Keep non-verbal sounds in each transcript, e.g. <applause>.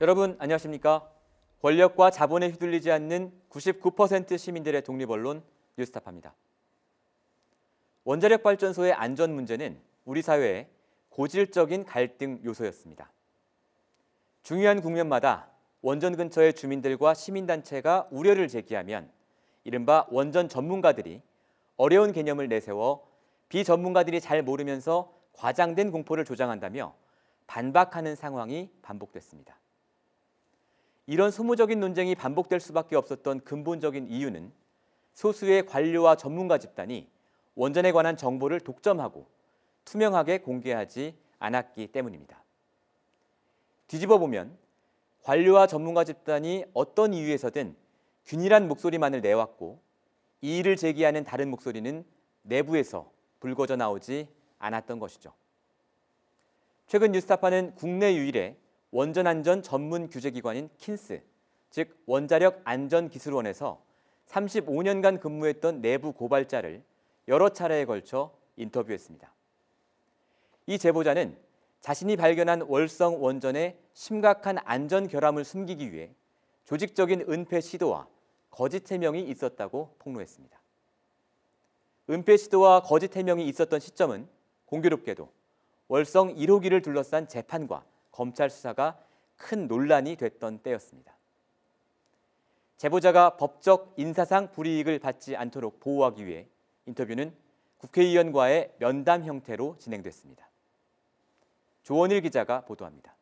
여러분 안녕하십니까? 권력과 자본에 휘둘리지 않는 99% 시민들의 독립언론 뉴스타파입니다. 원자력 발전소의 안전 문제는 우리 사회의 고질적인 갈등 요소였습니다. 중요한 국면마다 원전 근처의 주민들과 시민단체가 우려를 제기하면 이른바 원전 전문가들이 어려운 개념을 내세워 비전문가들이 잘 모르면서 과장된 공포를 조장한다며 반박하는 상황이 반복됐습니다. 이런 소모적인 논쟁이 반복될 수밖에 없었던 근본적인 이유는 소수의 관료와 전문가 집단이 원전에 관한 정보를 독점하고 투명하게 공개하지 않았기 때문입니다. 뒤집어 보면 관료와 전문가 집단이 어떤 이유에서든 균일한 목소리만을 내왔고 이의를 제기하는 다른 목소리는 내부에서 불거져 나오지 않았던 것이죠. 최근 뉴스타파는 국내 유일의 원전 안전 전문 규제 기관인 킨스, 즉 원자력 안전 기술원에서 35년간 근무했던 내부 고발자를 여러 차례에 걸쳐 인터뷰했습니다. 이 제보자는 자신이 발견한 월성 원전의 심각한 안전 결함을 숨기기 위해 조직적인 은폐 시도와 거짓 해명이 있었다고 폭로했습니다. 은폐 시도와 거짓 해명이 있었던 시점은 공교롭게도 월성 1호기를 둘러싼 재판과 검찰 수사가 큰 논란이 됐던 때였습니다. 제보자가 법적 인사상 불이익을 받지 않도록 보호하기 위해 인터뷰는 국회의원과의 면담 형태로 진행됐습니다. 조원일 기자가 보도합니다.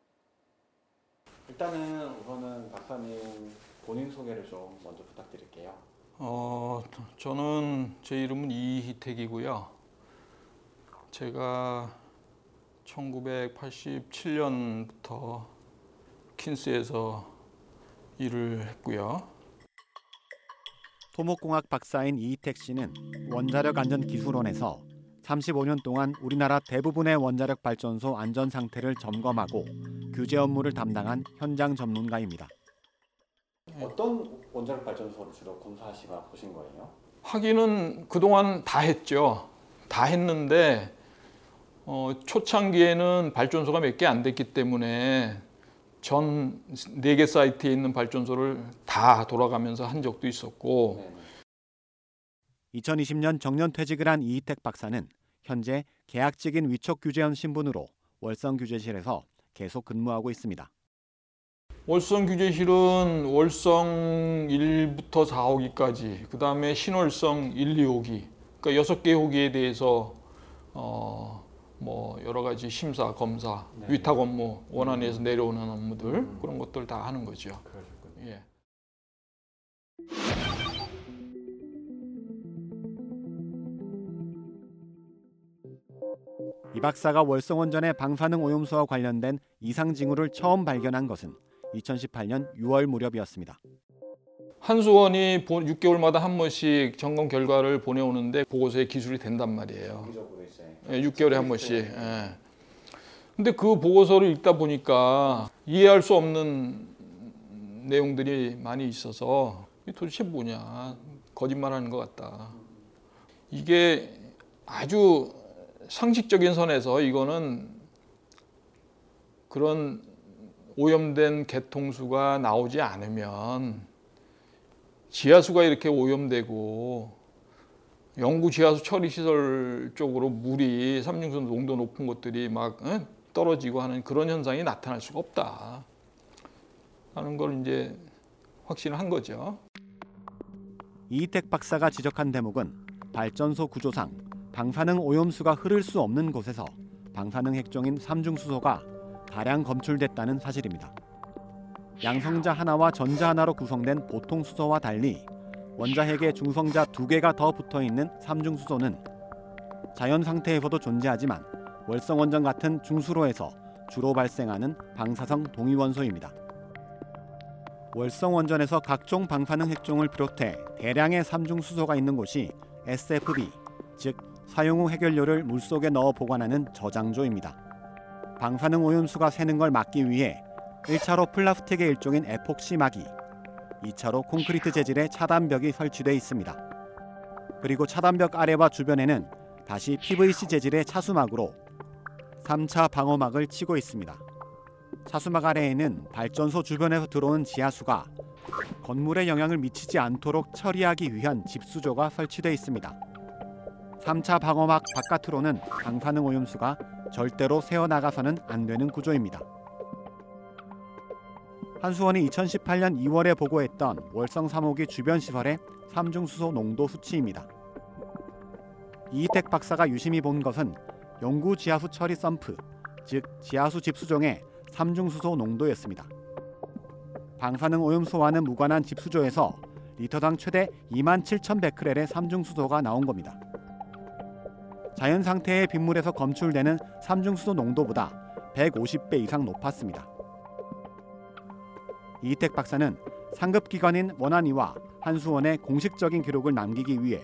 일단은 우선은 박사님 본인 소개를 좀 먼저 부탁드릴게요. 어, 저는 제 이름은 이희택이고요. 제가 1987년부터 킨스에서 일을 했고요. 토목공학 박사인 이희택 씨는 원자력 안전 기술원에서 35년 동안 우리나라 대부분의 원자력 발전소 안전 상태를 점검하고 규제 업무를 담당한 현장 전문가입니다. 어떤 원자력 발전소를 주로 검사하시거나 보신 거예요? 확인은 그동안 다 했죠. 다 했는데 어, 초창기에는 발전소가 몇 개 안 됐기 때문에 전 네 개 사이트에 있는 발전소를 다 돌아가면서 한 적도 있었고 네. 2020년 정년 퇴직을 한 이희택 박사는 현재 계약직인 위촉 규제원 신분으로 월성 규제실에서 계속 근무하고 있습니다. 월성 규제실은 월성 1부터 4호기까지 그 다음에 신월성 1, 2호기 그러니까 6개 호기에 대해서 어, 뭐 여러 가지 심사, 검사, 네. 위탁 업무, 원안에서 내려오는 업무들 그런 것들 다 하는 거죠. 그러셨군요. 예. 이 박사가 월성 원전의 방사능 오염수와 관련된 이상 징후를 처음 발견한 것은 2018년 6월 무렵이었습니다. 한수원이 6개월마다 한 번씩 점검 결과를 보내오는데 보고서에 기술이 된단 말이에요. 정기적으로 이제 예, 6개월에 한 번씩. 예. 근데 그 보고서를 읽다 보니까 이해할 수 없는 내용들이 많이 있어서 도대체 뭐냐 거짓말하는 것 같다. 이게 아주 상식적인 선에서 이거는 그런 오염된 개통수가 나오지 않으면 지하수가 이렇게 오염되고 영구 지하수 처리 시설 쪽으로 물이 삼중수 농도 높은 것들이 막 어? 떨어지고 하는 그런 현상이 나타날 수가 없다 하는 걸 이제 확신을 한 거죠. 이희택 박사가 지적한 대목은 발전소 구조상 방사능 오염수가 흐를 수 없는 곳에서 방사능 핵종인 삼중수소가 다량 검출됐다는 사실입니다. 양성자 하나와 전자 하나로 구성된 보통 수소와 달리 원자핵에 중성자 두 개가 더 붙어 있는 삼중수소는 자연 상태에서도 존재하지만 월성 원전 같은 중수로에서 주로 발생하는 방사성 동위원소입니다. 월성 원전에서 각종 방사능 핵종을 비롯해 대량의 삼중수소가 있는 곳이 SFB, 즉 사용 후 해결료를 물속에 넣어 보관하는 저장조입니다. 방사능 오염수가 새는 걸 막기 위해 1차로 플라스틱의 일종인 에폭시막이, 2차로 콘크리트 재질의 차단벽이 설치돼 있습니다. 그리고 차단벽 아래와 주변에는 다시 PVC 재질의 차수막으로 3차 방어막을 치고 있습니다. 차수막 아래에는 발전소 주변에서 들어오는 지하수가 건물에 영향을 미치지 않도록 처리하기 위한 집수조가 설치돼 있습니다. 3차 방어막 바깥으로는 방사능 오염수가 절대로 새어 나가서는 안 되는 구조입니다. 한수원이 2018년 2월에 보고했던 월성 3호기 주변 시설의 삼중수소 농도 수치입니다. 이희택 박사가 유심히 본 것은 영구 지하수 처리 펌프, 즉 지하수 집수종의 삼중수소 농도였습니다. 방사능 오염수와는 무관한 집수조에서 리터당 최대 2만 7천 베크렐의 삼중수소가 나온 겁니다. 자연 상태의 빗물에서 검출되는 삼중수소 농도보다 150배 이상 높았습니다. 이희택 박사는 상급 기관인 원안위와 한수원의 공식적인 기록을 남기기 위해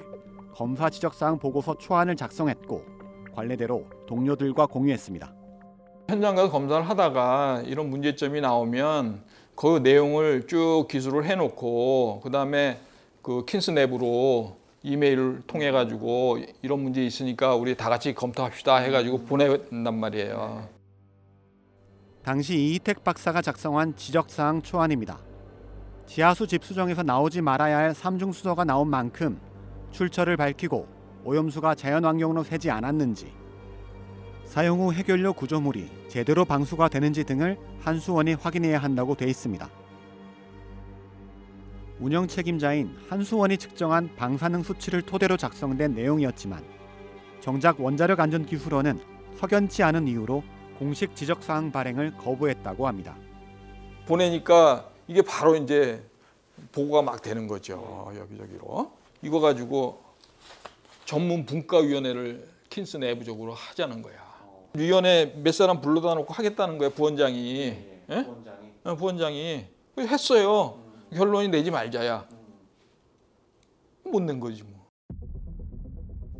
검사 지적사항 보고서 초안을 작성했고 관례대로 동료들과 공유했습니다. 현장 가서 검사를 하다가 이런 문제점이 나오면 그 내용을 쭉 기술을 해놓고 그 다음에 그 킨스 내부로 이메일을 통해 가지고 이런 문제 있으니까 우리 다 같이 검토합시다 해가지고 보낸단 말이에요. 당시 이희택 박사가 작성한 지적사항 초안입니다. 지하수 집수정에서 나오지 말아야 할 삼중수소가 나온 만큼 출처를 밝히고 오염수가 자연환경으로 새지 않았는지 사용 후 해결료 구조물이 제대로 방수가 되는지 등을 한수원이 확인해야 한다고 돼 있습니다. 운영 책임자인 한수원이 측정한 방사능 수치를 토대로 작성된 내용이었지만 정작 원자력 안전 기술원은 석연치 않은 이유로 공식 지적사항 발행을 거부했다고 합니다. 보내니까 이게 바로 이제 보고가 막 되는 거죠 여기저기로. 이거 가지고 전문 분과위원회를 킨스 내부적으로 하자는 거야. 위원회 몇 사람 불러다 놓고 하겠다는 거야 부원장이. 예? 원장이. 어, 부원장이. 했어요. 결론이 내지 말자야. 못낸 거지 뭐.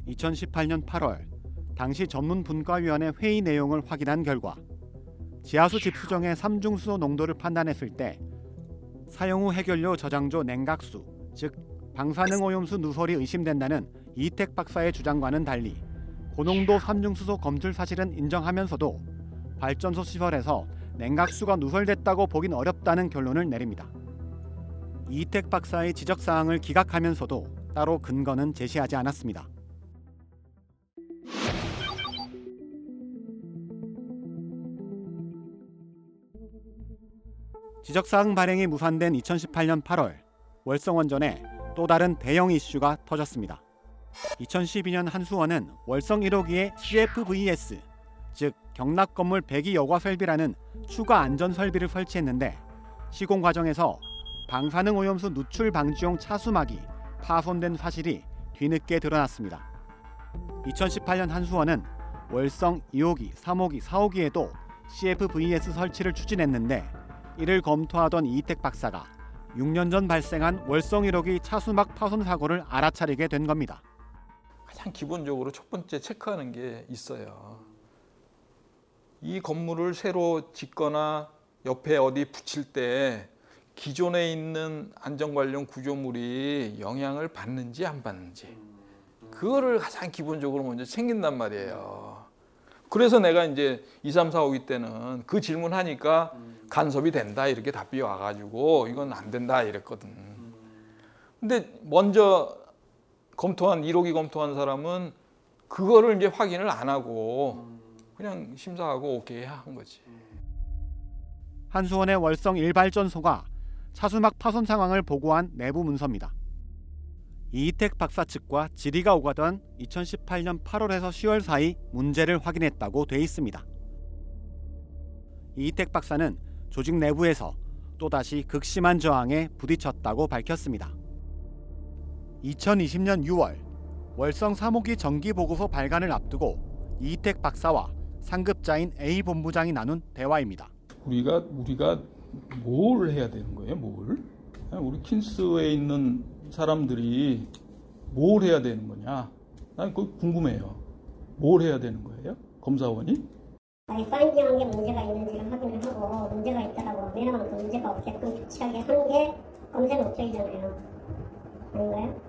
2018년 8월 당시 전문 분과위원회 회의 내용을 확인한 결과 지하수 집수정의 삼중수소 농도를 판단했을 때 사용 후 해결료 저장조 냉각수 즉 방사능 오염수 누설이 의심된다는 이택 박사의 주장과는 달리 고농도 삼중수소 검출 사실은 인정하면서도 발전소 시설에서 냉각수가 누설됐다고 보긴 어렵다는 결론을 내립니다. 이택 박사의 지적 사항을 기각하면서도 따로 근거는 제시하지 않았습니다. 지적사항 발행이 무산된 2018년 8월 월성원전에 또 다른 대형 이슈가 터졌습니다. 2012년 한수원은 월성 1호기의 CFVS 즉 경락 건물 배기 여과 설비라는 추가 안전 설비를 설치했는데 시공 과정에서 방사능 오염수 누출 방지용 차수막이 파손된 사실이 뒤늦게 드러났습니다. 2018년 한수원은 월성 2호기, 3호기, 4호기에도 CFVS 설치를 추진했는데 이를 검토하던 이택 박사가 6년 전 발생한 월성 1호기 차수막 파손 사고를 알아차리게 된 겁니다. 가장 기본적으로 첫 번째 체크하는 게 있어요. 이 건물을 새로 짓거나 옆에 어디 붙일 때 기존에 있는 안전 관련 구조물이 영향을 받는지 안 받는지 그거를 가장 기본적으로 먼저 챙긴단 말이에요. 그래서 내가 이제 2, 3, 4, 5기 때는 그 질문하니까 간섭이 된다 이렇게 답이 와가지고 이건 안 된다 이랬거든. 근데 먼저 검토한 1호기 검토한 사람은 그거를 이제 확인을 안 하고 그냥 심사하고 오케이 한 거지. 한수원의 월성 1발전소가 차수막 파손 상황을 보고한 내부 문서입니다. 이희택 박사 측과 질의가 오가던 2018년 8월에서 10월 사이 문제를 확인했다고 돼 있습니다. 이희택 박사는 조직 내부에서 또다시 극심한 저항에 부딪혔다고 밝혔습니다. 2020년 6월 월성 3호기 정기 보고서 발간을 앞두고 이희택 박사와 상급자인 A 본부장이 나눈 대화입니다. 우리가 우리가 뭘 해야 되는 거예요? 뭘? 우리 킨스에 있는 사람들이 뭘 해야 되는 거냐? 난 그거 궁금해요. 뭘 해야 되는 거예요? 검사원이? 파인딩한 게 문제가 있는지를 확인을 하고 문제가 있다라고 하면 그 문제가 없게끔 조치하게 하는 게 검사 목적이잖아요. 아닌가요?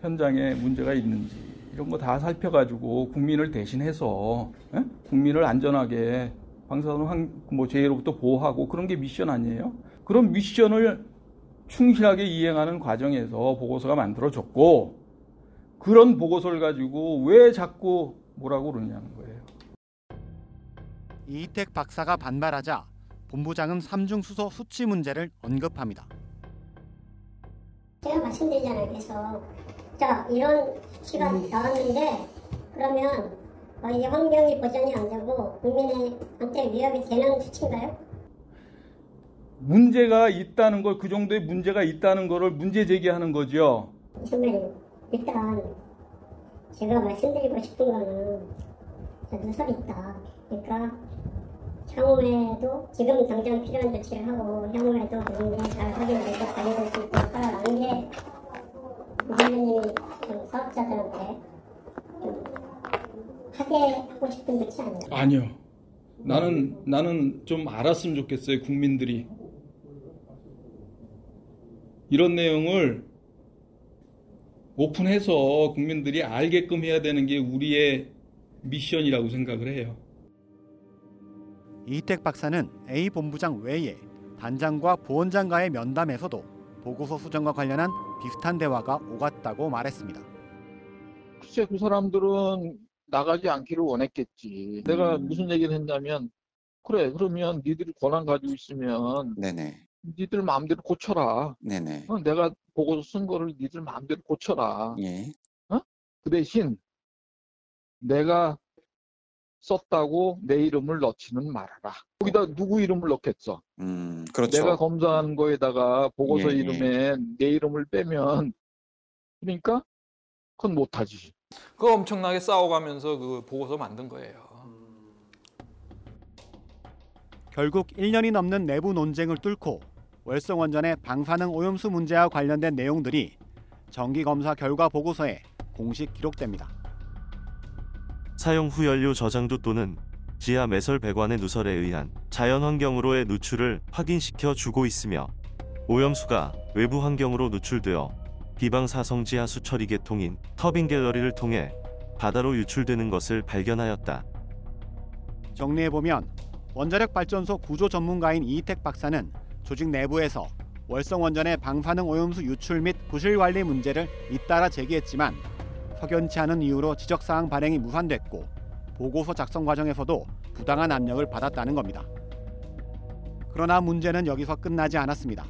현장에 문제가 있는지 이런 거 다 살펴가지고 국민을 대신해서 에? 국민을 안전하게 방사선 환뭐 재해로부터 보호하고 그런 게 미션 아니에요? 그런 미션을 충실하게 이행하는 과정에서 보고서가 만들어졌고 그런 보고서를 가지고 왜 자꾸 뭐라고 그러냐는 이택 박사가 반발하자 본부장은 삼중수소 수치 문제를 언급합니다. 제가 말씀드리잖아요. 그래서 자 이런 수치가 나왔는데 그러면 어, 이게 환경이 보전이 안 되고 국민한테 위협이 되는 수치인가요? 문제가 있다는 걸 그 정도의 문제가 있다는 거를 문제 제기하는 거죠. 선배님 일단 제가 말씀드리고 싶은 거는 자, 누설이 있다. 그러니까 향후에도 지금 당장 필요한 조치를 하고 향후에도 그런 게잘 확인되고 관리될 수 있도록 하라는 게좀 사업자들한테 좀 하게 하고 싶은 조치 아니에요? 아니요. 나는 나는 좀 알았으면 좋겠어요. 국민들이 이런 내용을 오픈해서 국민들이 알게끔 해야 되는 게 우리의 미션이라고 생각을 해요. 이택 박사는 A 본부장 외에 단장과 부원장과의 면담에서도 보고서 수정과 관련한 비슷한 대화가 오갔다고 말했습니다. 글쎄 그 사람들은 나가지 않기를 원했겠지. 내가 무슨 얘기를 했냐면 그래 그러면 니들이 권한 가지고 있으면 네네. 니들 마음대로 고쳐라. 네네. 어, 내가 보고서 쓴 거를 니들 마음대로 고쳐라. 예. 그 대신 내가 썼다고 내 이름을 넣지는 말아라. 거기다 누구 이름을 넣겠어? 음, 그렇죠. 내가 검사한 거에다가 보고서 예, 예. 이름에 내 이름을 빼면 그러니까 그건 못하지. 그 엄청나게 싸워가면서 그 보고서 만든 거예요. 결국 1년이 넘는 내부 논쟁을 뚫고 월성원전의 방사능 오염수 문제와 관련된 내용들이 정기검사 결과 보고서에 공식 기록됩니다. 사용 후 연료 저장도 또는 지하 매설 배관의 누설에 의한 자연 환경으로의 누출을 확인시켜 주고 있으며 오염수가 외부 환경으로 누출되어 비방사성 지하 수 처리 계통인 터빈 갤러리를 통해 바다로 유출되는 것을 발견하였다. 정리해보면 원자력 발전소 구조 전문가인 이희택 박사는 조직 내부에서 월성 원전의 방사능 오염수 유출 및 부실 관리 문제를 잇따라 제기했지만 석연치 않은 이유로 지적사항 발행이 무산됐고 보고서 작성 과정에서도 부당한 압력을 받았다는 겁니다. 그러나 문제는 여기서 끝나지 않았습니다.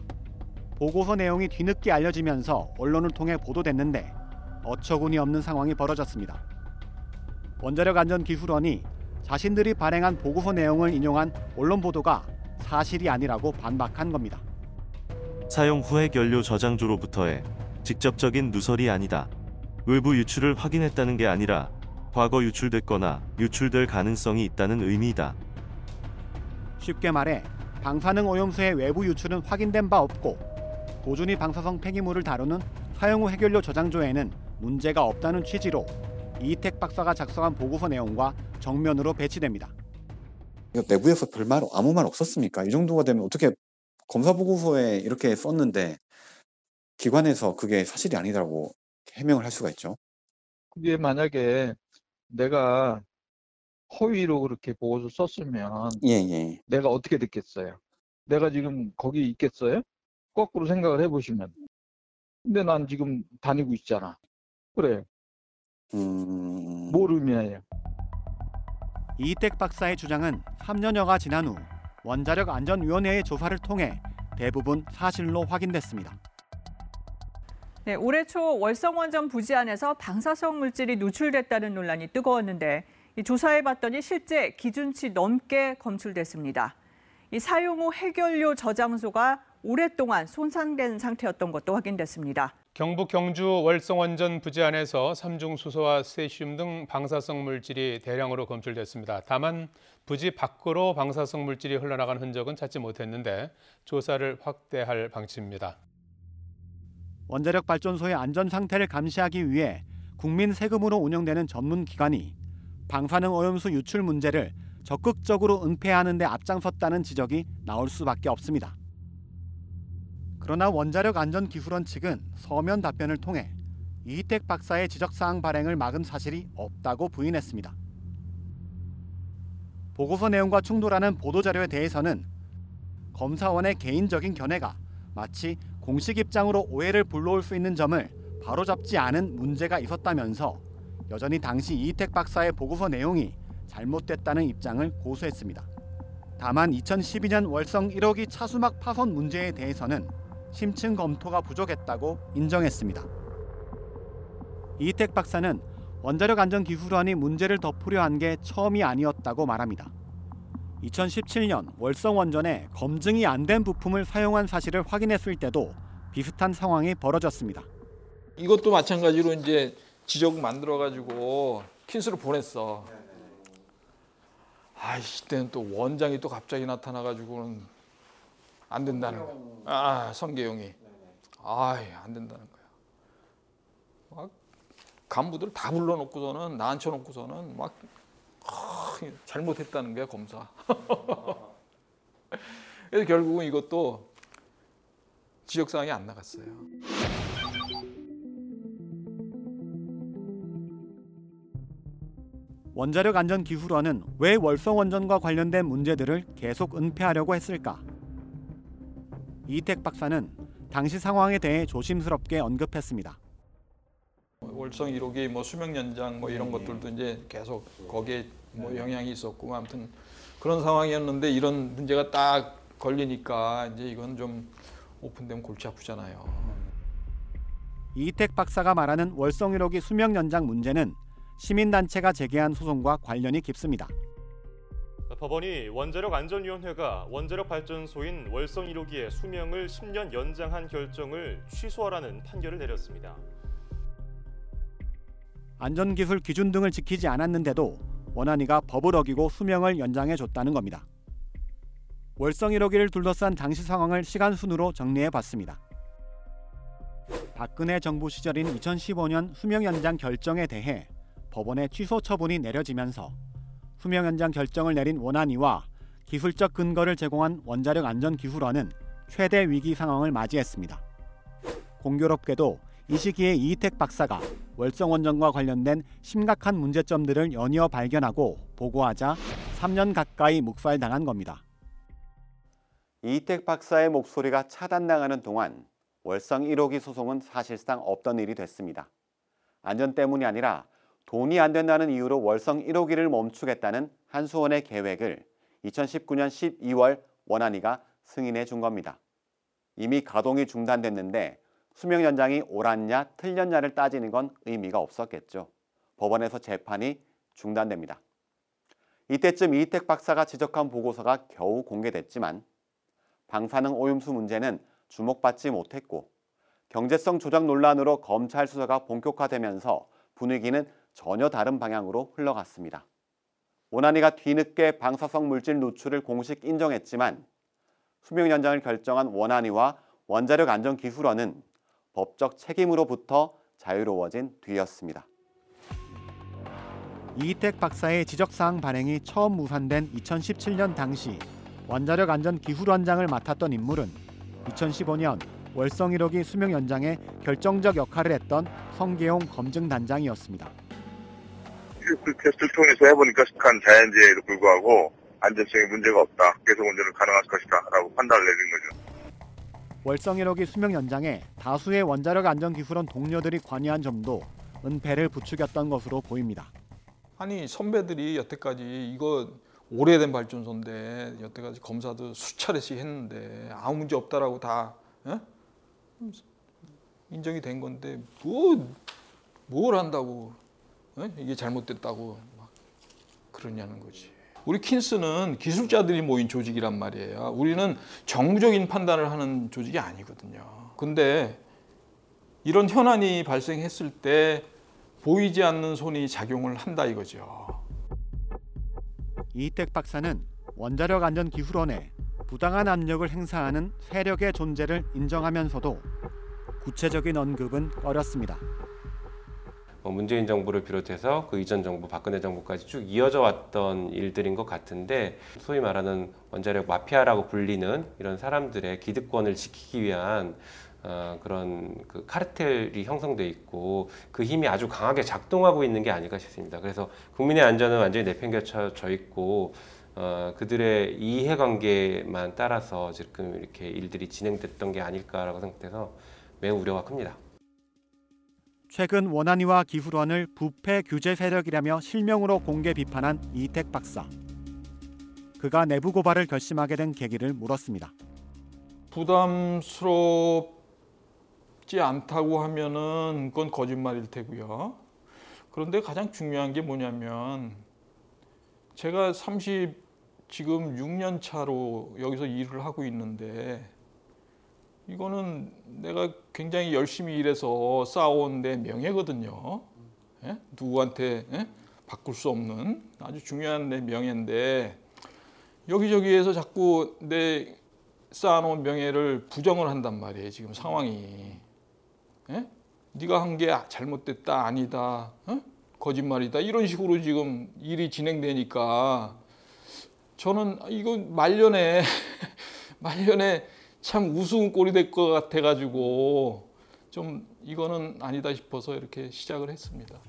보고서 내용이 뒤늦게 알려지면서 언론을 통해 보도됐는데 어처구니 없는 상황이 벌어졌습니다. 원자력 안전 기술원이 자신들이 발행한 보고서 내용을 인용한 언론 보도가 사실이 아니라고 반박한 겁니다. 사용 후 핵연료 저장조로부터의 직접적인 누설이 아니다. 외부 유출을 확인했다는 게 아니라 과거 유출됐거나 유출될 가능성이 있다는 의미이다. 쉽게 말해 방사능 오염수의 외부 유출은 확인된 바 없고 고준위 방사성 폐기물을 다루는 사용 후 핵연료 저장조에는 문제가 없다는 취지로 이택 박사가 작성한 보고서 내용과 정면으로 배치됩니다. 내부에서 별말 아무 말 없었습니까? 이 정도가 되면 어떻게 검사 보고서에 이렇게 썼는데 기관에서 그게 사실이 아니라고 해명을 할 수가 있죠. 그게 만약에 내가 허위로 그렇게 보고서 썼으면 예, 예. 내가 어떻게 됐겠어요? 내가 지금 거기 있겠어요? 거꾸로 생각을 해보시면. 근데 난 지금 다니고 있잖아. 그래. 음, 뭘 의미해요? 이택 박사의 주장은 3년여가 지난 후 원자력 안전위원회의 조사를 통해 대부분 사실로 확인됐습니다. 네, 올해 초 월성원전 부지 안에서 방사성 물질이 누출됐다는 논란이 뜨거웠는데 이 조사해봤더니 실제 기준치 넘게 검출됐습니다. 이 사용 후 핵연료 저장소가 오랫동안 손상된 상태였던 것도 확인됐습니다. 경북 경주 월성원전 부지 안에서 삼중 수소와 세슘 등 방사성 물질이 대량으로 검출됐습니다. 다만 부지 밖으로 방사성 물질이 흘러나간 흔적은 찾지 못했는데 조사를 확대할 방침입니다. 원자력 발전소의 안전 상태를 감시하기 위해 국민 세금으로 운영되는 전문 기관이 방사능 오염수 유출 문제를 적극적으로 은폐하는 데 앞장섰다는 지적이 나올 수밖에 없습니다. 그러나 원자력 안전기술원 측은 서면 답변을 통해 이희택 박사의 지적사항 발행을 막은 사실이 없다고 부인했습니다. 보고서 내용과 충돌하는 보도자료에 대해서는 검사원의 개인적인 견해가 마치 공식 입장으로 오해를 불러올 수 있는 점을 바로잡지 않은 문제가 있었다면서 여전히 당시 이희택 박사의 보고서 내용이 잘못됐다는 입장을 고수했습니다. 다만 2012년 월성 1호기 차수막 파손 문제에 대해서는 심층 검토가 부족했다고 인정했습니다. 이희택 박사는 원자력 안전 기술원이 문제를 덮으려 한 게 처음이 아니었다고 말합니다. 2017년 월성 원전에 검증이 안 된 부품을 사용한 사실을 확인했을 때도 비슷한 상황이 벌어졌습니다. 이것도 마찬가지로 이제 지적 만들어 가지고 킨스로 보냈어. 아이씨 때는 또 원장이 또 갑자기 나타나 가지고는 안 된다는 거야. 아 성계용이 아이 안 된다는 거야. 막 간부들 다 불러놓고서는 나 앉혀놓고서는 막 아, 잘못했다는 거야 검사. <laughs> 그래서 결국은 이것도 지적 사항이 안 나갔어요. 원자력 안전 기술원은 왜 월성 원전과 관련된 문제들을 계속 은폐하려고 했을까? 이택 박사는 당시 상황에 대해 조심스럽게 언급했습니다. 월성 1호기 뭐 수명 연장 뭐 이런 것들도 이제 계속 거기에 뭐 영향이 있었고 아무튼 그런 상황이었는데 이런 문제가 딱 걸리니까 이제 이건 좀 오픈되면 골치 아프잖아요. 이택 박사가 말하는 월성 1호기 수명 연장 문제는 시민단체가 제기한 소송과 관련이 깊습니다. 법원이 원자력 안전위원회가 원자력 발전소인 월성 1호기의 수명을 10년 연장한 결정을 취소하라는 판결을 내렸습니다. 안전기술 기준 등을 지키지 않았는데도 원안위가 법을 어기고 수명을 연장해 줬다는 겁니다. 월성 1호기를 둘러싼 당시 상황을 시간 순으로 정리해 봤습니다. 박근혜 정부 시절인 2015년 수명 연장 결정에 대해 법원의 취소 처분이 내려지면서 수명 연장 결정을 내린 원안위와 기술적 근거를 제공한 원자력 안전 기술원은 최대 위기 상황을 맞이했습니다. 공교롭게도 이 시기에 이희택 박사가 월성 원전과 관련된 심각한 문제점들을 연이어 발견하고 보고하자 3년 가까이 묵살당한 겁니다. 이희택 박사의 목소리가 차단당하는 동안 월성 1호기 소송은 사실상 없던 일이 됐습니다. 안전 때문이 아니라 돈이 안 된다는 이유로 월성 1호기를 멈추겠다는 한수원의 계획을 2019년 12월 원안위가 승인해 준 겁니다. 이미 가동이 중단됐는데 수명 연장이 옳았냐 틀렸냐를 따지는 건 의미가 없었겠죠. 법원에서 재판이 중단됩니다. 이때쯤 이희택 박사가 지적한 보고서가 겨우 공개됐지만 방사능 오염수 문제는 주목받지 못했고 경제성 조작 논란으로 검찰 수사가 본격화되면서 분위기는 전혀 다른 방향으로 흘러갔습니다. 원안위가 뒤늦게 방사성 물질 누출을 공식 인정했지만 수명 연장을 결정한 원안위와 원자력 안전 기술원은 법적 책임으로부터 자유로워진 뒤였습니다. 이희택 박사의 지적사항 발행이 처음 무산된 2017년 당시 원자력 안전기술원장을 맡았던 인물은 2015년 월성 1호기 수명 연장에 결정적 역할을 했던 성계용 검증단장이었습니다. 그 테스트를 통해서 해보니까 식한 자연재해에도 불구하고 안전성에 문제가 없다. 계속 운전을 가능할 것이다. 라고 판단을 내린 거죠. 월성 1호기 수명 연장에 다수의 원자력 안전 기술원 동료들이 관여한 점도 은폐를 부추겼던 것으로 보입니다. 아니 선배들이 여태까지 이거 오래된 발전소인데 여태까지 검사도 수차례씩 했는데 아무 문제 없다라고 다 예? 인정이 된 건데 뭐 뭘 한다고 예? 이게 잘못됐다고 막 그러냐는 거지. 우리 킨스는 기술자들이 모인 조직이란 말이에요. 우리는 정무적인 판단을 하는 조직이 아니거든요. 근데 이런 현안이 발생했을 때 보이지 않는 손이 작용을 한다 이거죠. 이희택 박사는 원자력 안전기술원에 부당한 압력을 행사하는 세력의 존재를 인정하면서도 구체적인 언급은 어렵습니다. 뭐 문재인 정부를 비롯해서 그 이전 정부 박근혜 정부까지 쭉 이어져 왔던 일들인 것 같은데 소위 말하는 원자력 마피아라고 불리는 이런 사람들의 기득권을 지키기 위한 어, 그런 그 카르텔이 형성돼 있고 그 힘이 아주 강하게 작동하고 있는 게 아닐까 싶습니다. 그래서 국민의 안전은 완전히 내팽개쳐져 있고 어, 그들의 이해관계만 따라서 지금 이렇게 일들이 진행됐던 게 아닐까라고 생각해서 매우 우려가 큽니다. 최근 원안위와 기술원을 부패 규제 세력이라며 실명으로 공개 비판한 이택 박사. 그가 내부 고발을 결심하게 된 계기를 물었습니다. 부담스럽지 않다고 하면은 그건 거짓말일 테고요. 그런데 가장 중요한 게 뭐냐면 제가 30 지금 6년 차로 여기서 일을 하고 있는데 이거는 내가 굉장히 열심히 일해서 쌓아온 내 명예거든요. 예? 누구한테 예? 바꿀 수 없는 아주 중요한 내 명예인데 여기저기에서 자꾸 내 쌓아놓은 명예를 부정을 한단 말이에요. 지금 상황이. 예? 네가 한 게 잘못됐다, 아니다, 어? 거짓말이다 이런 식으로 지금 일이 진행되니까 저는 이거 말년에 <laughs> 말년에 참 우스운 꼴이 될 것 같아가지고 좀 이거는 아니다 싶어서 이렇게 시작을 했습니다.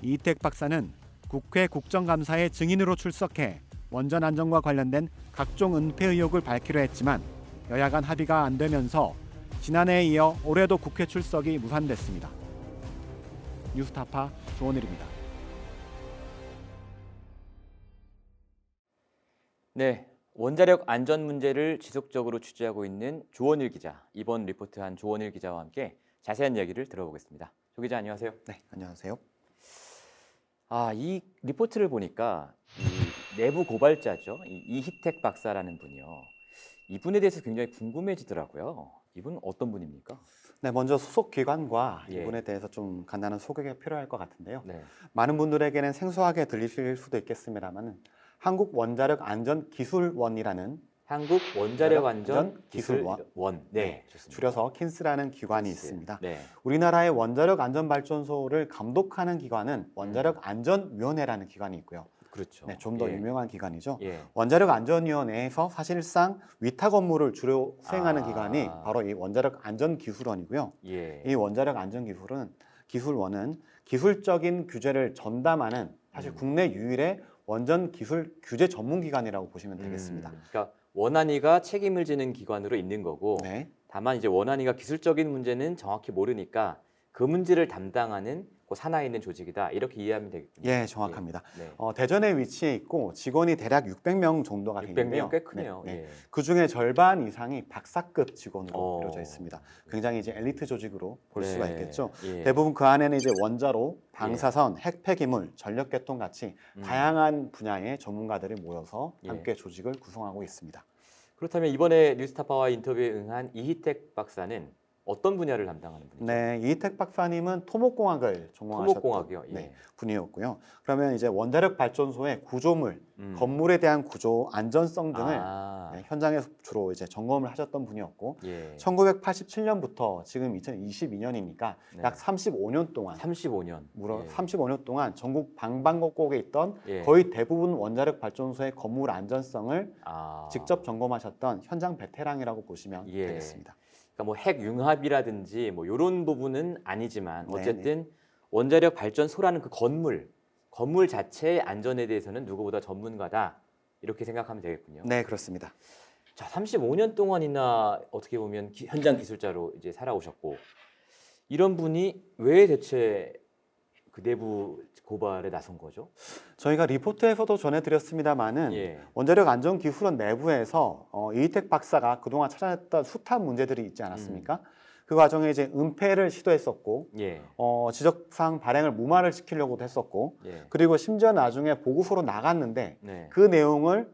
이택 박사는 국회 국정감사에 증인으로 출석해 원전 안전과 관련된 각종 은폐 의혹을 밝히려 했지만 여야 간 합의가 안 되면서 지난해에 이어 올해도 국회 출석이 무산됐습니다. 뉴스타파 조원일입니다. 네, 원자력 안전 문제를 지속적으로 취재하고 있는 조원일 기자, 이번 리포트한 조원일 기자와 함께 자세한 이야기를 들어보겠습니다. 조 기자 안녕하세요. 네, 안녕하세요. 아, 이 리포트를 보니까 이 내부 고발자죠. 이 이희택 박사라는 분이요. 이분에 대해서 굉장히 궁금해지더라고요. 이분 어떤 분입니까? 네, 먼저 소속 기관과 예. 이분에 대해서 좀 간단한 소개가 필요할 것 같은데요. 네. 많은 분들에게는 생소하게 들리실 수도 있겠습니다만 한국 원자력 안전 기술원이라는 한국 원자력 안전 안전 기술원. 기술원. 네, 좋습니다. 줄여서 킨스라는 기관이 킨스. 있습니다. 네. 우리나라의 원자력 안전 발전소를 감독하는 기관은 원자력 안전위원회라는 기관이 있고요. 그렇죠. 네, 좀더 예. 유명한 기관이죠. 예. 원자력 안전위원회에서 사실상 위탁 업무를 주로 수행하는 아. 기관이 바로 이 원자력 안전기술원이고요. 예. 이 원자력 안전기술은 기술원은 기술적인 규제를 전담하는 사실 음. 국내 유일의 원전 기술 규제 전문 기관이라고 보시면 되겠습니다. 음, 그러니까 원안위가 책임을 지는 기관으로 있는 거고 네. 다만 이제 원안위가 기술적인 문제는 정확히 모르니까 그 문제를 담당하는 그 산하에 있는 조직이다 이렇게 이해하면 되겠군요. 예, 정확합니다. 네. 어, 대전에 위치해 있고 직원이 대략 600명 정도가 되는데요. 600명 꽤 크네요. 네, 네. 예. 그 중에 절반 이상이 박사급 직원으로 어. 이루어져 있습니다. 굉장히 이제 엘리트 조직으로 볼 수가 네. 있겠죠. 예. 대부분 그 안에는 이제 원자로, 방사선, 핵폐기물, 전력계통 같이 음. 다양한 분야의 전문가들이 모여서 예. 함께 조직을 구성하고 있습니다. 그렇다면 이번에 뉴스타파와 인터뷰에 응한 이희택 박사는 어떤 분야를 담당하는 분이죠? 네, 이희택 박사님은 토목공학을 전공하셨던 토목공학이요. 예. 네, 분이었고요. 그러면 이제 원자력 발전소의 구조물, 음. 건물에 대한 구조, 안전성 등을 아, 네, 현장에서 주로 이제 점검을 하셨던 분이었고 예. 1987년부터 지금 2022년이니까 네. 약 35년 동안 35년. 무려 예. 35년 동안 전국 방방곡곡에 있던 예. 거의 대부분 원자력 발전소의 건물 안전성을 아. 직접 점검하셨던 현장 베테랑이라고 보시면 예. 되겠습니다. 그러니까 뭐 핵융합이라든지 뭐 이런 부분은 아니지만 네, 어쨌든 원자력 발전소라는 그 건물 건물 자체의 안전에 대해서는 누구보다 전문가다 이렇게 생각하면 되겠군요. 네, 그렇습니다. 자, 35년 동안이나 어떻게 보면 기- 현장 기술자로 이제 살아오셨고 이런 분이 왜 대체 그 내부 고발에 나선 거죠? 저희가 리포트에서도 전해드렸습니다마는 예. 원자력 안전기술원 내부에서 어, 이희택 박사가 그동안 찾아냈던 숱한 문제들이 있지 않았습니까? 그 과정에 이제 은폐를 시도했었고 예. 어, 지적상 발행을 무마를 시키려고도 했었고 예. 그리고 심지어 나중에 보고서로 나갔는데 네. 그 내용을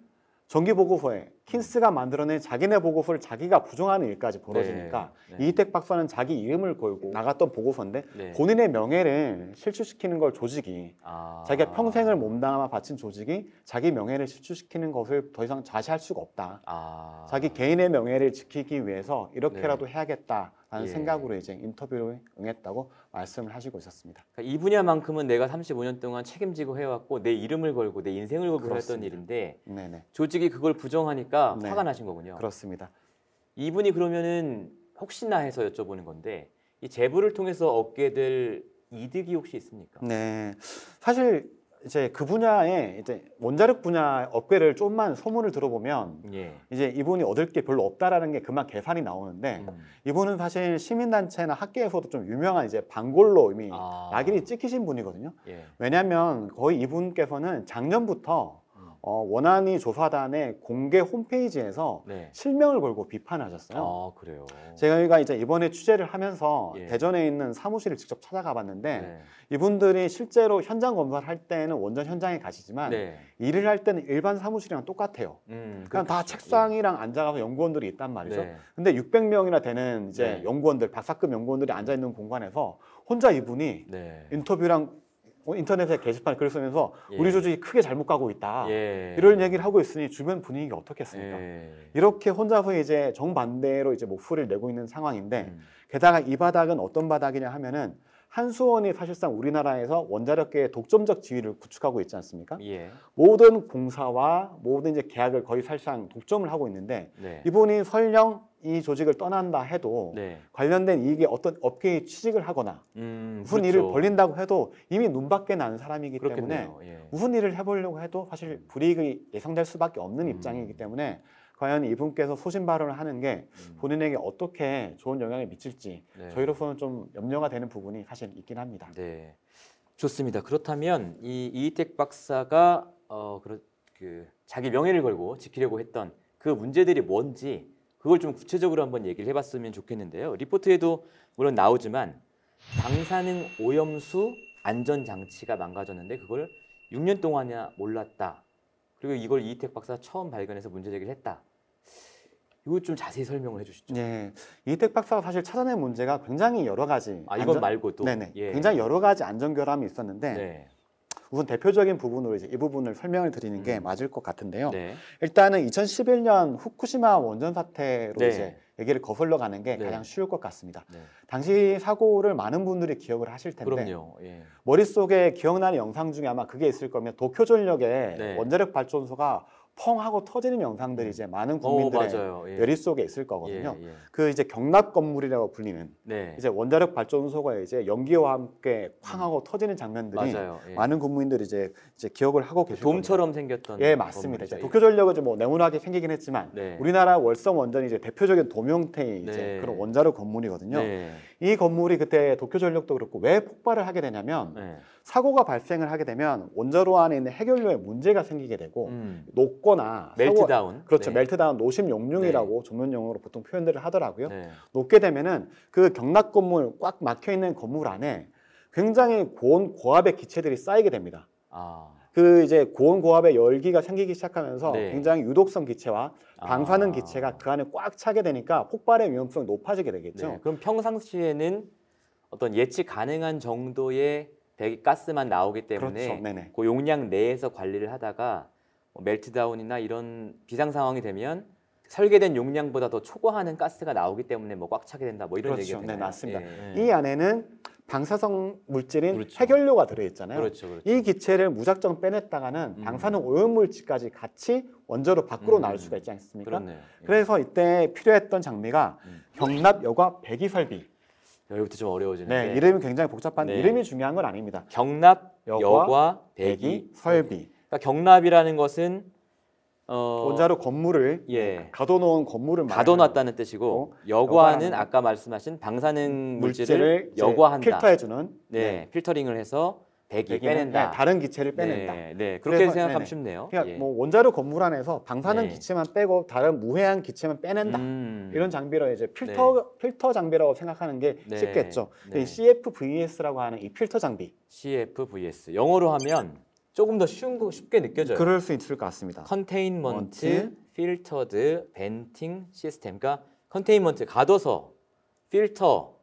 정기 보고서에 킨스가 만들어낸 자기네 보고서를 자기가 부정하는 일까지 벌어지니까 네, 네. 이희택 박사는 자기 이름을 걸고 나갔던 보고서인데 네. 본인의 명예를 실추시키는 걸 조직이 아. 자기가 평생을 몸담아 바친 조직이 자기 명예를 실추시키는 것을 더 이상 자시할 수가 없다. 아. 자기 개인의 명예를 지키기 위해서 이렇게라도 네. 해야겠다 라는 예. 생각으로 이제 인터뷰를 응했다고 말씀을 하시고 있었습니다. 그러니까 이 분야만큼은 내가 35년 동안 책임지고 해왔고 내 이름을 걸고 내 인생을 걸고 했던 그렇습니다. 일인데 네네 조직이 그걸 부정하니까 네. 화가 나신 거군요. 그렇습니다. 이분이 그러면은 혹시나 해서 여쭤보는 건데 이 제보를 통해서 얻게 될 이득이 혹시 있습니까? 네 사실 이제 그 분야에 이제 원자력 분야 업계를 좀만 소문을 들어보면 예. 이제 이분이 얻을 게 별로 없다라는 게 그만 계산이 나오는데 음. 이분은 사실 시민단체나 학계에서도 좀 유명한 이제 방골로 이미 아. 낙인이 찍히신 분이거든요. 예. 왜냐하면 거의 이분께서는 작년부터 음. 어, 원안위 조사단의 공개 홈페이지에서 네. 실명을 걸고 비판하셨어요. 아, 그래요. 제가 이제 이번에 취재를 하면서 예. 대전에 있는 사무실을 직접 찾아가 봤는데 네. 이분들이 실제로 현장 검사를 할 때는 원전 현장에 가시지만 네. 일을 할 때는 일반 사무실이랑 똑같아요. 음, 그냥 다 책상이랑 앉아가서 연구원들이 있단 말이죠. 네. 근데 600명이나 되는 이제 네. 연구원들, 박사급 연구원들이 앉아 있는 공간에서 혼자 이분이 네. 인터뷰랑 인터넷에 게시판에 글을 쓰면서 예. 우리 조직이 크게 잘못 가고 있다. 예. 이런 얘기를 하고 있으니 주변 분위기가 어떻겠습니까? 예. 이렇게 혼자서 이제 정반대로 이제 목소리를 내고 있는 상황인데 음. 게다가 이 바닥은 어떤 바닥이냐 하면은 한수원이 사실상 우리나라에서 원자력계의 독점적 지위를 구축하고 있지 않습니까? 예. 모든 공사와 모든 이제 계약을 거의 사실상 독점을 하고 있는데 네. 이분이 설령 이 조직을 떠난다 해도 네. 관련된 이익에 어떤 업계에 취직을 하거나 음, 무슨 그렇죠. 일을 벌린다고 해도 이미 눈밖에 나는 사람이기 때문에 그렇겠네요. 예. 무슨 일을 해보려고 해도 사실 불이익이 예상될 수밖에 없는 음. 입장이기 때문에 과연 이분께서 소신 발언을 하는 게 음. 본인에게 어떻게 좋은 영향을 미칠지 네. 저희로서는 좀 염려가 되는 부분이 사실 있긴 합니다. 네. 좋습니다. 그렇다면 이 이희택 박사가 어, 그런 그 자기 명예를 걸고 지키려고 했던 그 문제들이 뭔지 그걸 좀 구체적으로 한번 얘기를 해봤으면 좋겠는데요. 리포트에도 물론 나오지만 방사능 오염수 안전 장치가 망가졌는데 그걸 6년 동안이나 몰랐다. 그리고 이걸 이희택 박사가 처음 발견해서 문제 제기를 했다. 이거 좀 자세히 설명을 해주시죠. 네, 이택 박사가 사실 찾아낸 문제가 굉장히 여러 가지. 아 이건 말고도 네네. 예. 굉장히 여러 가지 안전 결함이 있었는데 네. 우선 대표적인 부분으로 이제 이 부분을 설명을 드리는 게 음. 맞을 것 같은데요. 네. 일단은 2011년 후쿠시마 원전 사태로 네. 이제 얘기를 거슬러 가는 게 네. 가장 쉬울 것 같습니다. 네. 당시 사고를 많은 분들이 기억을 하실 텐데 그럼요. 예. 머릿속에 기억나는 영상 중에 아마 그게 있을 거면 도쿄 전력의 네. 원자력 발전소가 펑 하고 터지는 영상들이 이제 많은 어, 국민들의 맞아요. 예. 머릿속에 있을 거거든요. 예, 예. 그 이제 경납 건물이라고 불리는 네. 이제 원자력 발전소가 이제 연기와 함께 쾅 하고 터지는 장면들이. 예. 많은 국민들이 이제 이제 기억을 하고 계실. 돔처럼 생겼던 예, 맞습니다. 이제 도쿄 전력은 좀뭐 네모나게 생기긴 했지만 네. 우리나라 월성 원전이 이제 대표적인 도명태의 이제 네. 그런 원자력 건물이거든요. 네. 이 건물이 그때 도쿄 전력도 그렇고 왜 폭발을 하게 되냐면 네. 사고가 발생을 하게 되면 원자로 안에 있는 해결료에 문제가 생기게 되고 음. 사고- 멜트다운. 그렇죠. 네. 멜트다운 노심 용융이라고 전문 용어로 보통 표현들을 하더라고요. 네. 녹게 되면은 그 경락 건물 꽉 막혀 있는 건물 안에 굉장히 고온 고압의 기체들이 쌓이게 됩니다. 아. 그 이제 고온 고압의 열기가 생기기 시작하면서 네. 굉장히 유독성 기체와 방사능 아. 기체가 그 안에 꽉 차게 되니까 폭발의 위험성이 높아지게 되겠죠. 네. 그럼 평상시에는 어떤 예측 가능한 정도의 배기 가스만 나오기 때문에 그렇죠. 그 용량 내에서 관리를 하다가 뭐 멜트다운이나 이런 비상 상황이 되면 설계된 용량보다 더 초과하는 가스가 나오기 때문에 뭐 꽉 차게 된다 뭐 이런 그렇죠. 얘기가 네? 맞습니다. 예. 이 안에는 방사성 물질인 그렇죠. 해결료가 들어 있잖아요. 그렇죠, 그렇죠. 이 기체를 무작정 빼냈다가는 음. 방사능 오염 물질까지 같이 원자로 밖으로 음. 나올 수가 있지 않습니까? 그렇네요. 예. 그래서 이때 필요했던 장비가 음. 경납 여과 배기 설비. 여기부터 좀 어려워지는데 네, 이름이 굉장히 복잡한데 네. 이름이 중요한 건 아닙니다. 경납, 여과, 여과, 배기, 배기, 설비. 그러니까 경납이라는 것은 어, 원자로 건물을 예. 가둬놓은 건물을 가둬놨다는 뜻이고 여과는 아까 말씀하신 방사능 물질을 물질을 여과한다. 필터해주는 네, 필터링을 해서 배기 빼낸다. 네, 다른 기체를 빼낸다. 네, 네, 그렇게 생각하면 네네. 쉽네요. 그러니까 예. 뭐 원자로 건물 안에서 방사능 네. 기체만 빼고 다른 무해한 기체만 빼낸다. 음, 이런 장비로 이제 필터 필터 장비라고 생각하는 게 네. 쉽겠죠. 네. 이 CFVS라고 하는 이 필터 장비 CFVS 영어로 하면 조금 더 쉬운 거 쉽게 느껴져요. 그럴 수 있을 것 같습니다. containment, ment. filtered, venting system. 그러니까 containment 가둬서 필터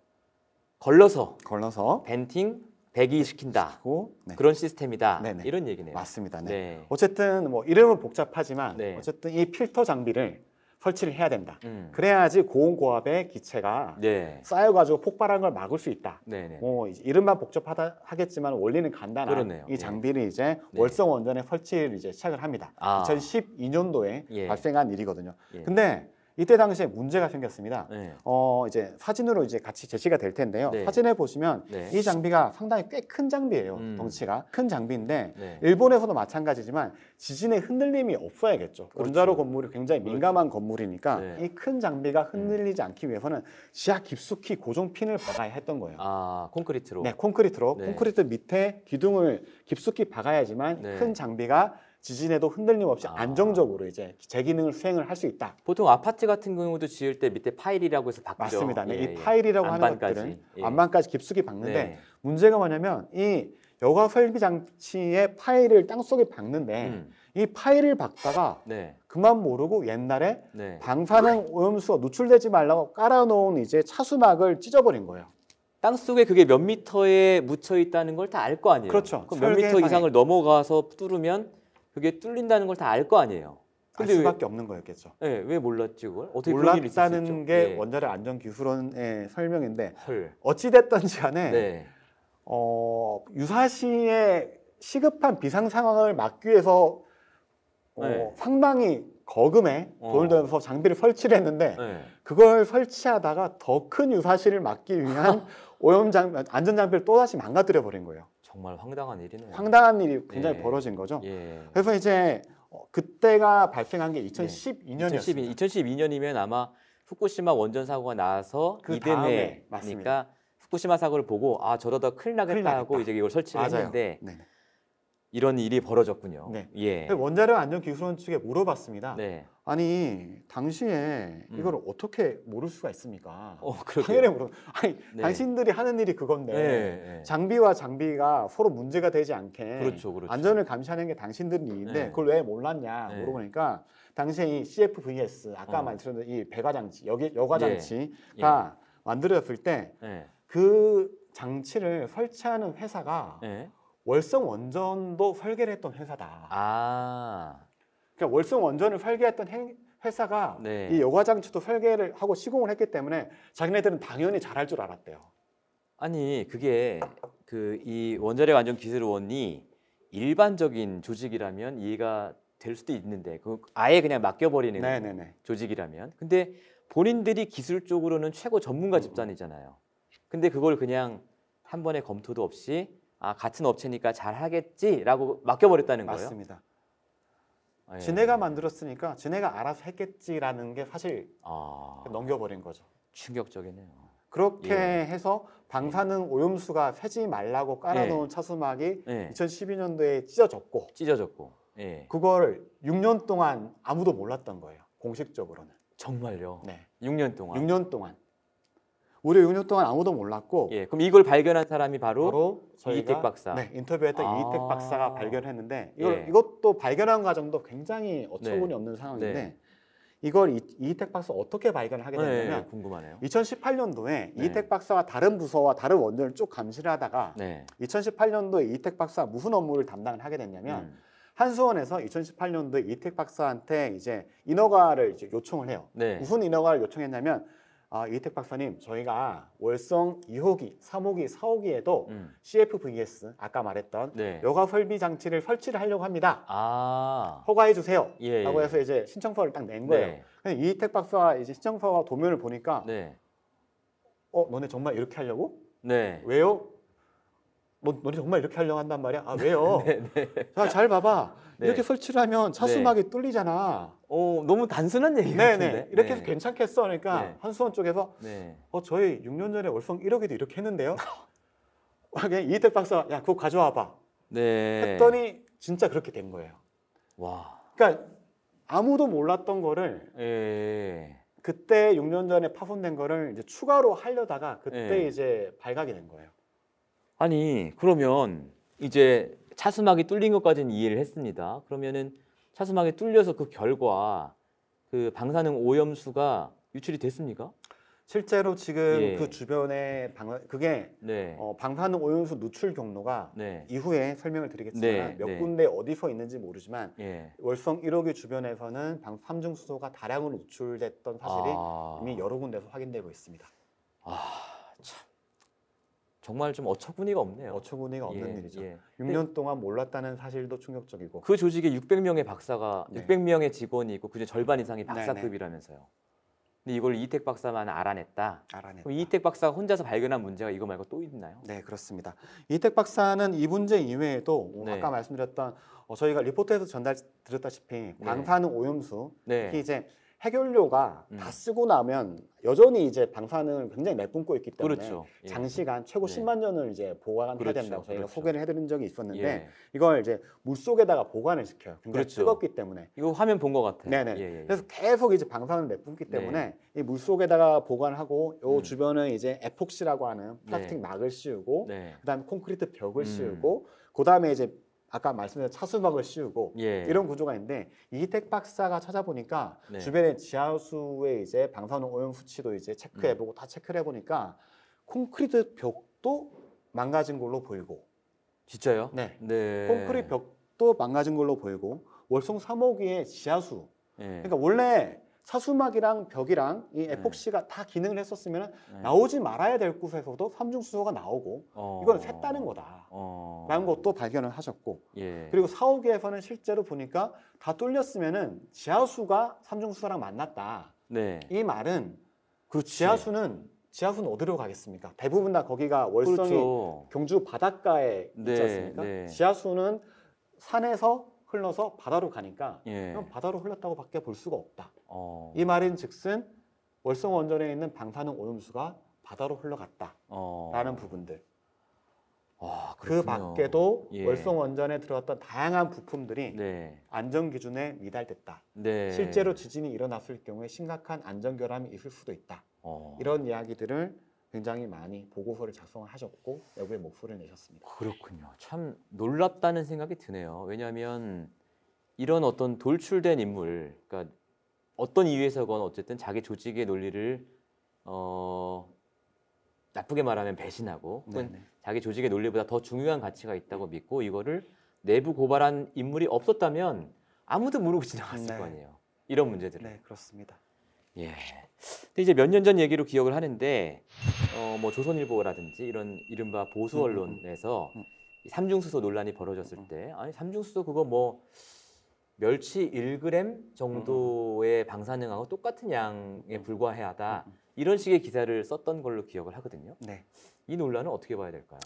걸러서 걸러서 venting 배기시킨다. 고 네. 그런 시스템이다. 네네. 이런 얘기네요. 맞습니다. 네. 네. 어쨌든 뭐 이름은 복잡하지만 네. 어쨌든 이 필터 장비를 설치를 해야 된다. 음. 그래야지 고온 고압의 기체가 네. 쌓여가지고 폭발하는 걸 막을 수 있다. 네네. 뭐 이제 이름만 복잡하다 하겠지만 원리는 간단한 그러네요. 이 예. 장비를 이제 네. 월성 원전에 설치를 이제 시작을 합니다. 아. 2012년도에 예. 발생한 일이거든요. 예. 근데 이때 당시에 문제가 생겼습니다. 네. 어 이제 사진으로 이제 같이 제시가 될 텐데요. 네. 사진에 보시면 네. 이 장비가 상당히 꽤 큰 장비예요. 음. 덩치가 큰 장비인데 네. 일본에서도 마찬가지지만 지진의 흔들림이 없어야겠죠. 원자로 건물이 굉장히 민감한 건물이니까 그렇죠. 네. 음. 이큰 장비가 흔들리지 않기 위해서는 지하 깊숙이 고정 핀을 박아야 했던 거예요. 아 콘크리트로. 네, 콘크리트로 네. 콘크리트 밑에 기둥을 깊숙이 박아야지만 네. 큰 장비가 지진에도 흔들림 없이 아. 안정적으로 이제 제 기능을 수행을 할 수 있다. 보통 아파트 같은 경우도 지을 때 밑에 파일이라고 해서 박죠. 맞습니다. 네, 예, 이 예. 파일이라고 하는 안반까지. 것들은 예. 안반까지 깊숙이 박는데 네. 문제가 뭐냐면 이 여가 설비 장치의 파일을 땅 속에 박는데 음. 이 파일을 박다가 네. 그만 모르고 옛날에 네. 방사능 오염수가 누출되지 말라고 깔아놓은 이제 차수막을 찢어버린 거예요. 땅 속에 그게 몇 미터에 묻혀 있다는 걸 다 알 거 아니에요. 그렇죠. 그럼 몇 미터. 이상을 넘어가서 뚫으면 그게 뚫린다는 걸 다 알 거 아니에요. 알 근데 왜, 수밖에 없는 거였겠죠. 예, 왜 몰랐지 그걸? 어떻게 몰랐다는? 게 예. 원자력 안전 기술원의 설명인데 헐. 어찌 됐든지 간에 네. 어, 유사시의 시급한 비상 상황을 막기 위해서 어, 네. 상당히 거금에 어. 돈을 들여서 장비를 설치를 했는데 네. 그걸 설치하다가 더 큰 유사시를 막기 위한 <laughs> 오염 장 안전 장비를 또 다시 망가뜨려 버린 거예요. 정말 황당한 일이네요. 황당한 일이 굉장히 예. 벌어진 거죠. 예. 그래서 이제 어, 그때가 발생한 게 2012년이었습니다. 2012 년이면 아마 후쿠시마 원전 사고가 나서 그 이듬해니까 맞습니다. 후쿠시마 사고를 보고 아 저러다 큰일 나겠다 큰일 하고 나겠다. 이제 이걸 설치를 맞아요. 했는데 네. 이런 일이 벌어졌군요. 네. 예. 원자력 안전 기술원 측에 물어봤습니다. 네. 아니 당시에 음. 이걸 어떻게 모를 수가 있습니까? 어. 당연히 물어. 아니 네. 당신들이 하는 일이 그건데 네, 네. 장비와 장비가 서로 문제가 되지 않게 그렇죠, 그렇죠. 안전을 감시하는 게 당신들 일인데 네. 그걸 왜 몰랐냐 네. 물어보니까 당시에 이 CFVS 아까 어. 말씀드린 이 배가 장치 여기 여가 예. 장치가 만들어졌을 때 네. 그 장치를 설치하는 회사가 네. 월성 원전도 설계를 했던 회사다. 아. 그러니까 월성 원전을 설계했던 행- 회사가 네. 이 여과 장치도 설계를 하고 시공을 했기 때문에 자기네들은 당연히 잘할 줄 알았대요. 아니 그게 그 이 원자력 안전 기술원이 일반적인 조직이라면 이해가 될 수도 있는데 그 아예 그냥 맡겨버리는 네네네. 조직이라면 근데 본인들이 기술적으로는 최고 전문가 집단이잖아요. 근데 그걸 그냥 한 번의 검토도 없이 아 같은 업체니까 잘 하겠지라고 맡겨버렸다는 거예요. 맞습니다. 예. 지네가 만들었으니까 지네가 알아서 했겠지라는 게 사실 아 넘겨버린 거죠. 충격적이네요. 그렇게 예. 해서 방사능 오염수가 새지 말라고 깔아놓은 차수막이 예. 2012년도에 찢어졌고 찢어졌고. 예. 그걸 6년 동안 아무도 몰랐던 거예요. 공식적으로는. 정말요. 네. 6년 동안. 6년 동안. 우리 6년 동안 아무도 몰랐고 예. 그럼 이걸 발견한 사람이 바로, 바로 이희택 박사. 네, 인터뷰했던 아. 이희택 박사가 발견했는데 이걸 예. 이것도 발견한 과정도 굉장히 어처구니 네. 없는 상황인데 네. 이걸 이, 이희택 박사 어떻게 발견하게 네, 됐냐면 궁금하네요. 2018년도에 네. 이희택 박사가 다른 부서와 다른 원전을 쭉 감시를 하다가 네. 2018년도에 이희택 박사가 무슨 업무를 담당을 하게 됐냐면 음. 한수원에서 2018년도에 이희택 박사한테 이제 인허가를 이제 요청을 해요. 네. 무슨 인허가를 요청했냐면 아, 이희택 박사님 저희가 월성 2호기, 3호기, 4호기에도 음. CFVS 아까 말했던 네. 여가 설비 장치를 설치를 하려고 합니다. 아. 허가해 주세요. 예, 라고 예. 해서 이제 신청서를 딱 낸 거예요. 네. 근데 이희택 박사가 이제 신청서가 도면을 보니까 네. 어 너네 정말 이렇게 하려고? 네. 왜요? 너, 너네 정말 이렇게 하려고 한단 말이야? 아 왜요? <laughs> 네, 네. 자, 잘 봐봐. 네. 이렇게 설치를 하면 차수막이 뚫리잖아. 어, 너무 단순한 얘기 같은데. 네네. 이렇게 해서 괜찮겠어. 그러니까 네. 한수원 쪽에서 네. 어 저희 6년 전에 월성 1호기도 이렇게 했는데요. <laughs> 하게 이희택 박사 야 그거 가져와봐. 네. 했더니 진짜 그렇게 된 거예요. 와. 그러니까 아무도 몰랐던 거를 예. 그때 6년 전에 파손된 거를 이제 추가로 하려다가 그때 네. 이제 발각이 된 거예요. 아니, 그러면 이제 차수막이 뚫린 것까지는 이해를 했습니다. 그러면은 차수막이 뚫려서 그 결과 그 방사능 오염수가 유출이 됐습니까? 실제로 지금 예. 그 주변에 방 그게 네. 어, 방사능 오염수 누출 경로가 네. 이후에 설명을 드리겠지만 네, 몇 네. 군데 어디서 있는지 모르지만 예. 월성 1호기 주변에서는 방 삼중 수소가 다량으로 누출됐던 사실이 아. 이미 여러 군데서 확인되고 있습니다. 아, 참. 정말 좀 어처구니가 없네요. 어처구니가 없는 예, 일이죠. 예. 6년 동안 몰랐다는 사실도 충격적이고. 그 조직에 600명의 박사가 네. 600명의 직원이 있고 그중 절반 이상이 네, 박사급이라면서요. 근데 이걸 이택 박사만 알아냈다. 알아냈다. 이택 박사가 혼자서 발견한 문제가 이거 말고 또 있나요? 네, 그렇습니다. 이택 박사는 이 문제 이외에도 뭐 네. 아까 말씀드렸던 어, 저희가 리포트에서 전달 드렸다시피 방사능 오염수 네. 특히 이제 해결료가 음. 다 쓰고 나면 여전히 이제 방사능을 굉장히 내뿜고 있기 때문에 그렇죠. 예. 장시간 최고 네. 10만 년을 이제 보관해야 그렇죠. 된다고 저희가 그렇죠. 소개를 해드린 적이 있었는데 예. 이걸 이제 물 속에다가 보관을 시켜요. 굉장히 그렇죠. 뜨겁기 때문에. 이거 화면 본 것 같아요. 네네. 예, 예. 그래서 계속 이제 방사능을 내뿜기 때문에 이물 속에다가 보관하고 요 음. 주변에 이제 에폭시라고 하는 플라스틱 네. 막을 씌우고 네. 그다음에 콘크리트 벽을 음. 씌우고 그다음에 이제 아까 말씀드린 차수막을 씌우고 예. 이런 구조가 있는데 이택 박사가 찾아보니까 네. 주변에 지하수의 이제 방사능 오염 수치도 이제 음. 체크해보고 다 체크를 해보니까 콘크리트 벽도 망가진 걸로 보이고 진짜요? 네. 네. 콘크리트 벽도 망가진 걸로 보이고 월성 3호기의 지하수 예. 그러니까 원래 차수막이랑 벽이랑 이 네. 에폭시가 다 기능을 했었으면 네. 나오지 말아야 될 곳에서도 삼중수소가 나오고 어. 이건 샜다는 거다. 어. 라는 것도 발견을 하셨고 예. 그리고 사호기에서는 실제로 보니까 다 뚫렸으면은 지하수가 삼중수소랑 만났다. 네. 이 말은 그렇지. 지하수는 지하수는 어디로 가겠습니까? 대부분 다 거기가 월성이 그렇죠. 경주 바닷가에 네, 있지 않습니까? 네. 지하수는 산에서 흘러서 바다로 가니까 예. 그럼 바다로 흘렀다고밖에 볼 수가 없다. 어. 이 말인즉슨 월성 원전에 있는 방사능 오염수가 바다로 흘러갔다라는 어. 부분들. 아, 그. 밖에도 예. 월성 원전에 들어왔던 다양한 부품들이 네. 안전 기준에 미달됐다. 네. 실제로 지진이 일어났을 경우에 심각한 안전 결함이 있을 수도 있다. 어. 이런 이야기들을 굉장히 많이 보고서를 작성하셨고 외부에 목소리를 내셨습니다. 그렇군요. 참 놀랍다는 생각이 드네요. 왜냐하면 이런 어떤 돌출된 인물, 그러니까 어떤 이유에서건 어쨌든 자기 조직의 논리를 어, 나쁘게 말하면 배신하고 혹은 네네. 자기 조직의 논리보다 더 중요한 가치가 있다고 믿고 이거를 내부 고발한 인물이 없었다면 아무도 모르고 지나갔을 네. 거 아니에요. 이런 문제들을. 네, 그렇습니다. 예. 근데 이제 몇 년 전 얘기로 기억을 하는데 어 뭐 조선일보라든지 이런 이른바 보수 언론에서 음. 이 삼중수소 논란이 벌어졌을 때 아니 삼중수소 그거 뭐 멸치 1g 정도의 방사능하고 똑같은 양에 불과해하다 이런 식의 기사를 썼던 걸로 기억을 하거든요. 네. 이 논란은 어떻게 봐야 될까요?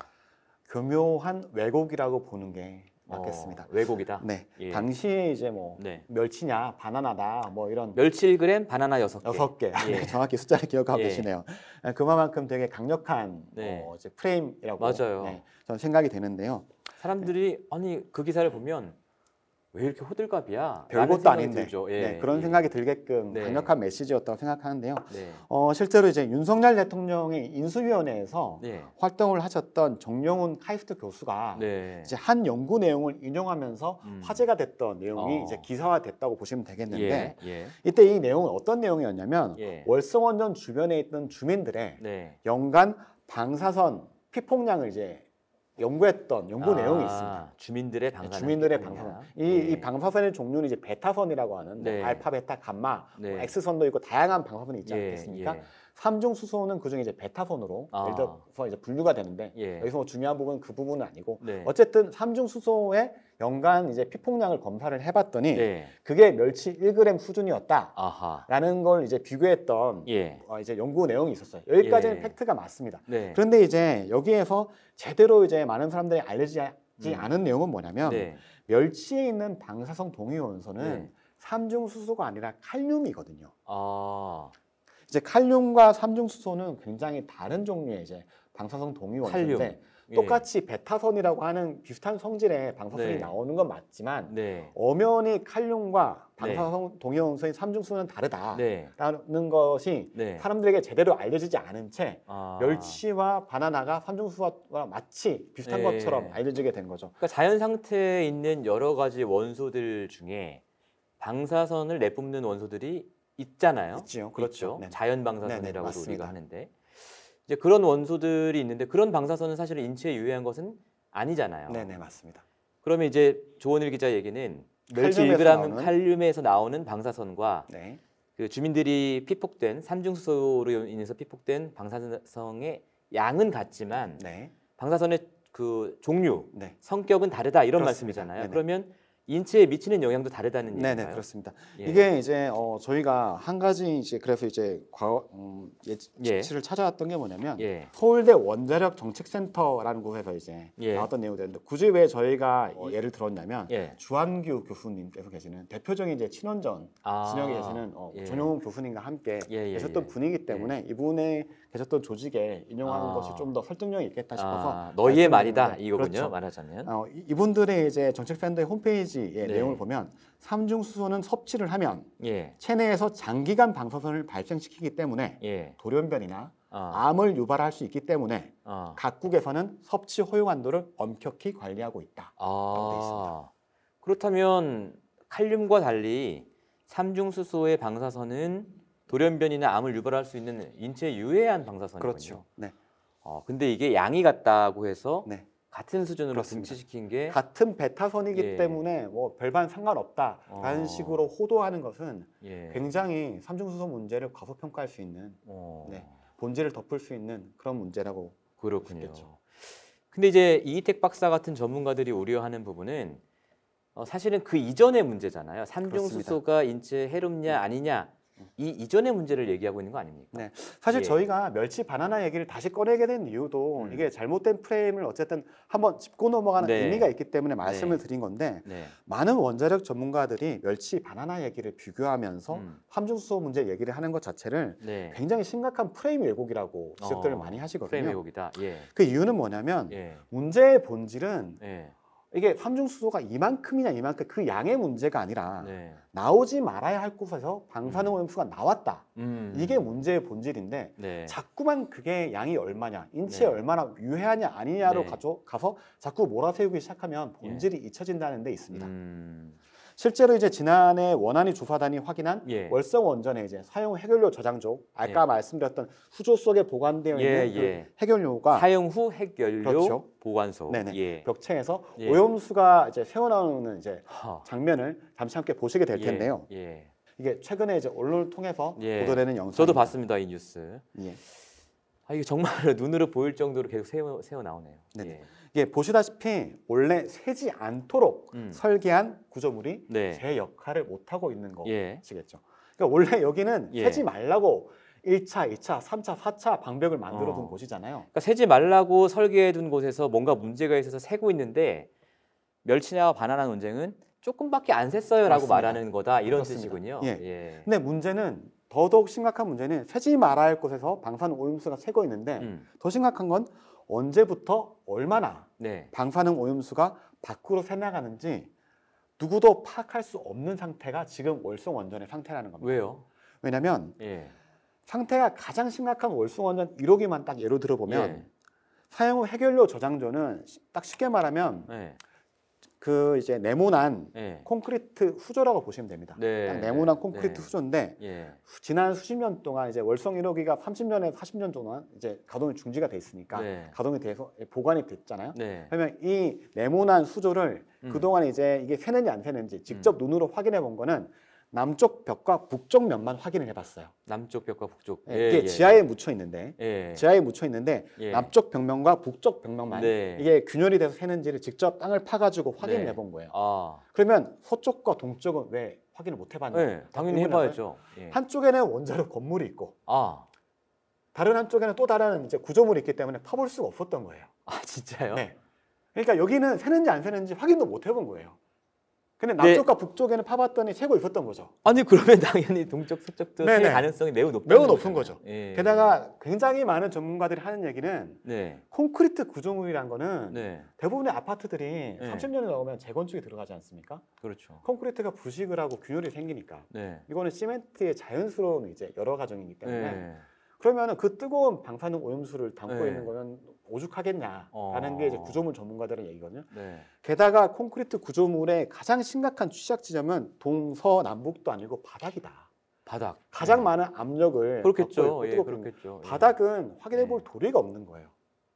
교묘한 왜곡이라고 보는 게 맞겠습니다. 어, 왜곡이다. 네. 예. 당시에 이제 뭐 네. 멸치냐 바나나다 뭐 이런 멸치 1g 바나나 6개. 여섯 개 예. 네, <laughs> 정확히 숫자를 기억하고 예. 계시네요. 네, 그만큼 되게 강력한 네. 어, 이제 프레임이라고 맞아요. 네, 저는 생각이 되는데요. 사람들이 아니 그 기사를 보면 왜 이렇게 호들갑이야? 별것도 아닌데. 예, 네, 그런 예. 생각이 들게끔 네. 강력한 메시지였다고 생각하는데요. 네. 어, 실제로 이제 윤석열 대통령이 인수위원회에서 네. 활동을 하셨던 정영훈 카이스트 교수가 네. 이제 한 연구 내용을 인용하면서 음. 화제가 됐던 내용이 어. 이제 기사화됐다고 보시면 되겠는데 예. 예. 이때 이 내용은 어떤 내용이었냐면 예. 월성원전 주변에 있던 주민들의 네. 연간 방사선 피폭량을 이제 연구했던 연구 아, 내용이 있습니다. 주민들의 네, 방사능. 주민들의. 방사선. 이, 네. 이 방사선의 종류는 이제 베타선이라고 하는 뭐 네. 알파, 베타, 감마, 네. 뭐 X선도 있고 다양한 방사선이 있지 예, 않겠습니까? 예. 삼중 수소는 그중에 이제 베타선으로 아. 예를 들어서 이제 분류가 되는데 예. 여기서 뭐 중요한 부분은 그 부분은 아니고 네. 어쨌든 삼중 수소의 연간 이제 피폭량을 검사를 해봤더니 네. 그게 멸치 1g 수준이었다라는. 걸 이제 비교했던 예. 어, 이제 연구 내용이 있었어요. 여기까지는 예. 팩트가 맞습니다. 네. 그런데 이제 여기에서 제대로 이제 많은 사람들이 알려지지 음. 않은 내용은 뭐냐면 네. 멸치에 있는 방사성 동위원소는 네. 삼중수소가 아니라 칼륨이거든요. 아. 이제 칼륨과 삼중수소는 굉장히 다른 종류의 이제 방사성 동위원소인데 칼륨. 예. 똑같이 베타선이라고 하는 비슷한 성질의 방사선이 네. 나오는 건 맞지만 네. 엄연히 칼륨과 방사성 동위원소인 삼중수소는 다르다라는 네. 것이 네. 사람들에게 제대로 알려지지 않은 채 아. 멸치와 바나나가 삼중수소와 마치 비슷한 네. 것처럼 알려지게 된 거죠. 그러니까 자연 상태에 있는 여러 가지 원소들 중에 방사선을 내뿜는 원소들이 있잖아요. 있지요. 그렇죠. 있죠. 자연 맞습니다. 우리가 하는데 이제 그런 원소들이 있는데 그런 방사선은 사실 인체에 유해한 것은 아니잖아요. 네 네 맞습니다. 그러면 이제 조원일 기자 얘기는 멸치 칼륨에서 1g 나오는? 칼륨에서 나오는 방사선과 네. 그 주민들이 피폭된 삼중수소로 인해서 피폭된 방사성의 양은 같지만 네. 방사선의 그 종류, 네. 성격은 다르다 이런 그렇습니다. 말씀이잖아요. 네네. 그러면 인체에 미치는 영향도 다르다는 네네 얘기인가요? 그렇습니다. 예. 이게 이제 어, 저희가 한 가지 이제 그래서 이제 과거 음, 예치를 찾아왔던 게 뭐냐면 예. 서울대 원자력 정책센터라는 곳에서 이제 예. 나왔던 내용들인데 굳이 왜 저희가 어, 예를 들었냐면 예. 주한규 교수님께서 계시는 대표적인 이제 친원전 아. 진영에 계시는 어, 예. 전용훈 교수님과 함께 예, 예, 계셨던 예. 분이기 때문에 이분의 계셨던 조직에 인용하는 아. 것이 좀 더 설득력이 있겠다 싶어서 아, 너희의 말이다 이거군요. 그렇죠. 말하자면. 어, 이- 이분들의 이제 정책센터의 홈페이지의 네. 내용을 보면 삼중 수소는 섭취를 하면 예. 체내에서 장기간 방사선을 발생시키기 때문에 예. 돌연변이나 아. 암을 유발할 수 있기 때문에 아. 각국에서는 섭취 허용 한도를 엄격히 관리하고 있다. 아. 그렇다면 칼륨과 달리 삼중수소의 방사선은 돌연변이나 암을 유발할 수 있는 인체에 유해한 방사선이군요. 그렇죠. 네. 어, 근데 이게 양이 같다고 해서 네. 같은 수준으로. 등치시킨 게 같은 베타선이기 예. 때문에 뭐 별반 상관없다라는 어. 식으로 호도하는 것은 예. 굉장히 삼중수소 문제를 과소평가할 수 있는 어. 네, 본질을 덮을 수 있는 그런 문제라고 그렇군요. 있겠죠. 근데 이제 이희택 박사 같은 전문가들이 우려하는 부분은 어, 사실은 그 이전의 문제잖아요. 삼중수소가 인체에 해롭냐 아니냐 이 이전의 문제를 얘기하고 있는 거 아닙니까? 네. 사실 예. 저희가 멸치 바나나 얘기를 다시 꺼내게 된 이유도 음. 이게 잘못된 프레임을 어쨌든 한번 짚고 넘어가는 네. 의미가 있기 때문에 말씀을 네. 드린 건데 네. 많은 원자력 전문가들이 멸치 바나나 얘기를 비교하면서 음. 함중수소 문제 얘기를 하는 것 자체를 네. 굉장히 심각한 프레임 왜곡이라고 지적들을 어, 많이 프레임 하시거든요. 왜곡이다. 예. 그 이유는 뭐냐면 예. 문제의 본질은 예. 이게 삼중수소가 이만큼이냐 이만큼 그 양의 문제가 아니라 네. 나오지 말아야 할 곳에서 방사능 오염수가 나왔다. 음. 이게 문제의 본질인데 네. 자꾸만 그게 양이 얼마냐, 인체에 네. 얼마나 유해하냐 아니냐로 네. 가져, 가서 자꾸 몰아세우기 시작하면 본질이 잊혀진다는 데 있습니다. 음. 실제로 이제 지난해 원안위 조사단이 확인한 예. 월성 원전의 이제 사용 해결료 저장조, 아까 예. 말씀드렸던 수조 속에 보관되어 예, 있는 예. 그 해결료가 사용 후 핵연료 그렇죠. 보관소. 네네. 예. 벽체에서 예. 오염수가 이제 새어나오는 이제 하. 장면을 잠시 함께 보시게 될 예, 텐데요. 예. 이게 최근에 이제 언론을 통해서 예. 보도되는 영상. 저도 봤습니다 이 뉴스. 예. 아 이게 정말 눈으로 보일 정도로 계속 새어 새어 나오네요. 예. 이게 보시다시피 원래 새지 않도록 음. 설계한 구조물이 네. 제 역할을 못 하고 있는 예. 거시겠죠. 그러니까 원래 여기는 예. 새지 말라고 1차, 2차, 3차, 4차 방벽을 만들어 둔 어. 곳이잖아요. 그러니까 새지 말라고 설계해 둔 곳에서 뭔가 문제가 있어서 새고 있는데 멸치나 바나나 논쟁은 조금밖에 안 샜어요라고. 말하는 거다 이런 그렇습니다. 뜻이군요. 예. 예. 근데 문제는 더더욱 심각한 문제는 새지 말아야 할 곳에서 방사능 오염수가 새고 있는데 음. 더 심각한 건 언제부터 얼마나 네. 방사능 오염수가 밖으로 새나가는지 누구도 파악할 수 없는 상태가 지금 월성 원전의 상태라는 겁니다. 왜요? 왜냐하면 예. 상태가 가장 심각한 월성 원전 1호기만 딱 예로 들어보면 예. 사용 후 해결료 저장조는 시- 딱 쉽게 말하면 예. 그 이제 네모난 예. 콘크리트 후조라고 보시면 됩니다. 네. 딱 네모난 콘크리트 네. 후조인데 예. 후- 지난 수십 년 동안 이제 월성 1호기가 30년에서 40년 동안 이제 가동이 중지가 돼 있으니까 네. 가동이 돼서 보관이 됐잖아요. 네. 그러면 이 네모난 수조를 음. 그동안 이제 이게 새는지 안 새는지 직접 눈으로 확인해 본 거는 남쪽 벽과 북쪽 면만 확인을 해봤어요. 남쪽 벽과 북쪽. 예, 이게 지하에 묻혀 있는데 예. 지하에 묻혀 있는데 예. 남쪽 벽면과 북쪽 벽면만 네. 이게 균열이 돼서 새는지를 직접 땅을 파가지고 확인을 네. 해본 거예요. 아. 그러면 서쪽과 동쪽은 왜 확인을 못 해봤냐? 네, 당연히 해봐야죠. 예. 한쪽에는 원자력 건물이 있고 아. 다른 한쪽에는 또 다른 이제 구조물이 있기 때문에 파볼 수가 없었던 거예요. 아 진짜요? 네. 그러니까 여기는 새는지 안 새는지 확인도 못 해본 거예요. 근데 네. 남쪽과 북쪽에는 파봤더니 새고 있었던 거죠. 아니 그러면 당연히 동쪽 서쪽도 새. 가능성이 매우 높 매우 높은 거죠. 예. 게다가 굉장히 많은 전문가들이 하는 얘기는 네. 콘크리트 구조물이란 거는 네. 대부분의 아파트들이 네. 30년이 넘으면 재건축이 들어가지 않습니까? 그렇죠. 콘크리트가 부식을 하고 균열이 생기니까 네. 이거는 시멘트의 자연스러운 이제 여러 가정이기 때문에 네. 그러면은 그 뜨거운 방사능 오염수를 담고 네. 있는 거면 오죽하겠냐라는 어. 게 이제 구조물 전문가들의 얘기거든요. 네. 게다가 콘크리트 구조물의 가장 심각한 취약 지점은 동서남북도 아니고 바닥이다. 바닥. 가장 네. 많은 압력을 그렇겠죠. 예, 그렇겠죠. 예. 바닥은 확인해 네. 볼 도리가 없는 거예요.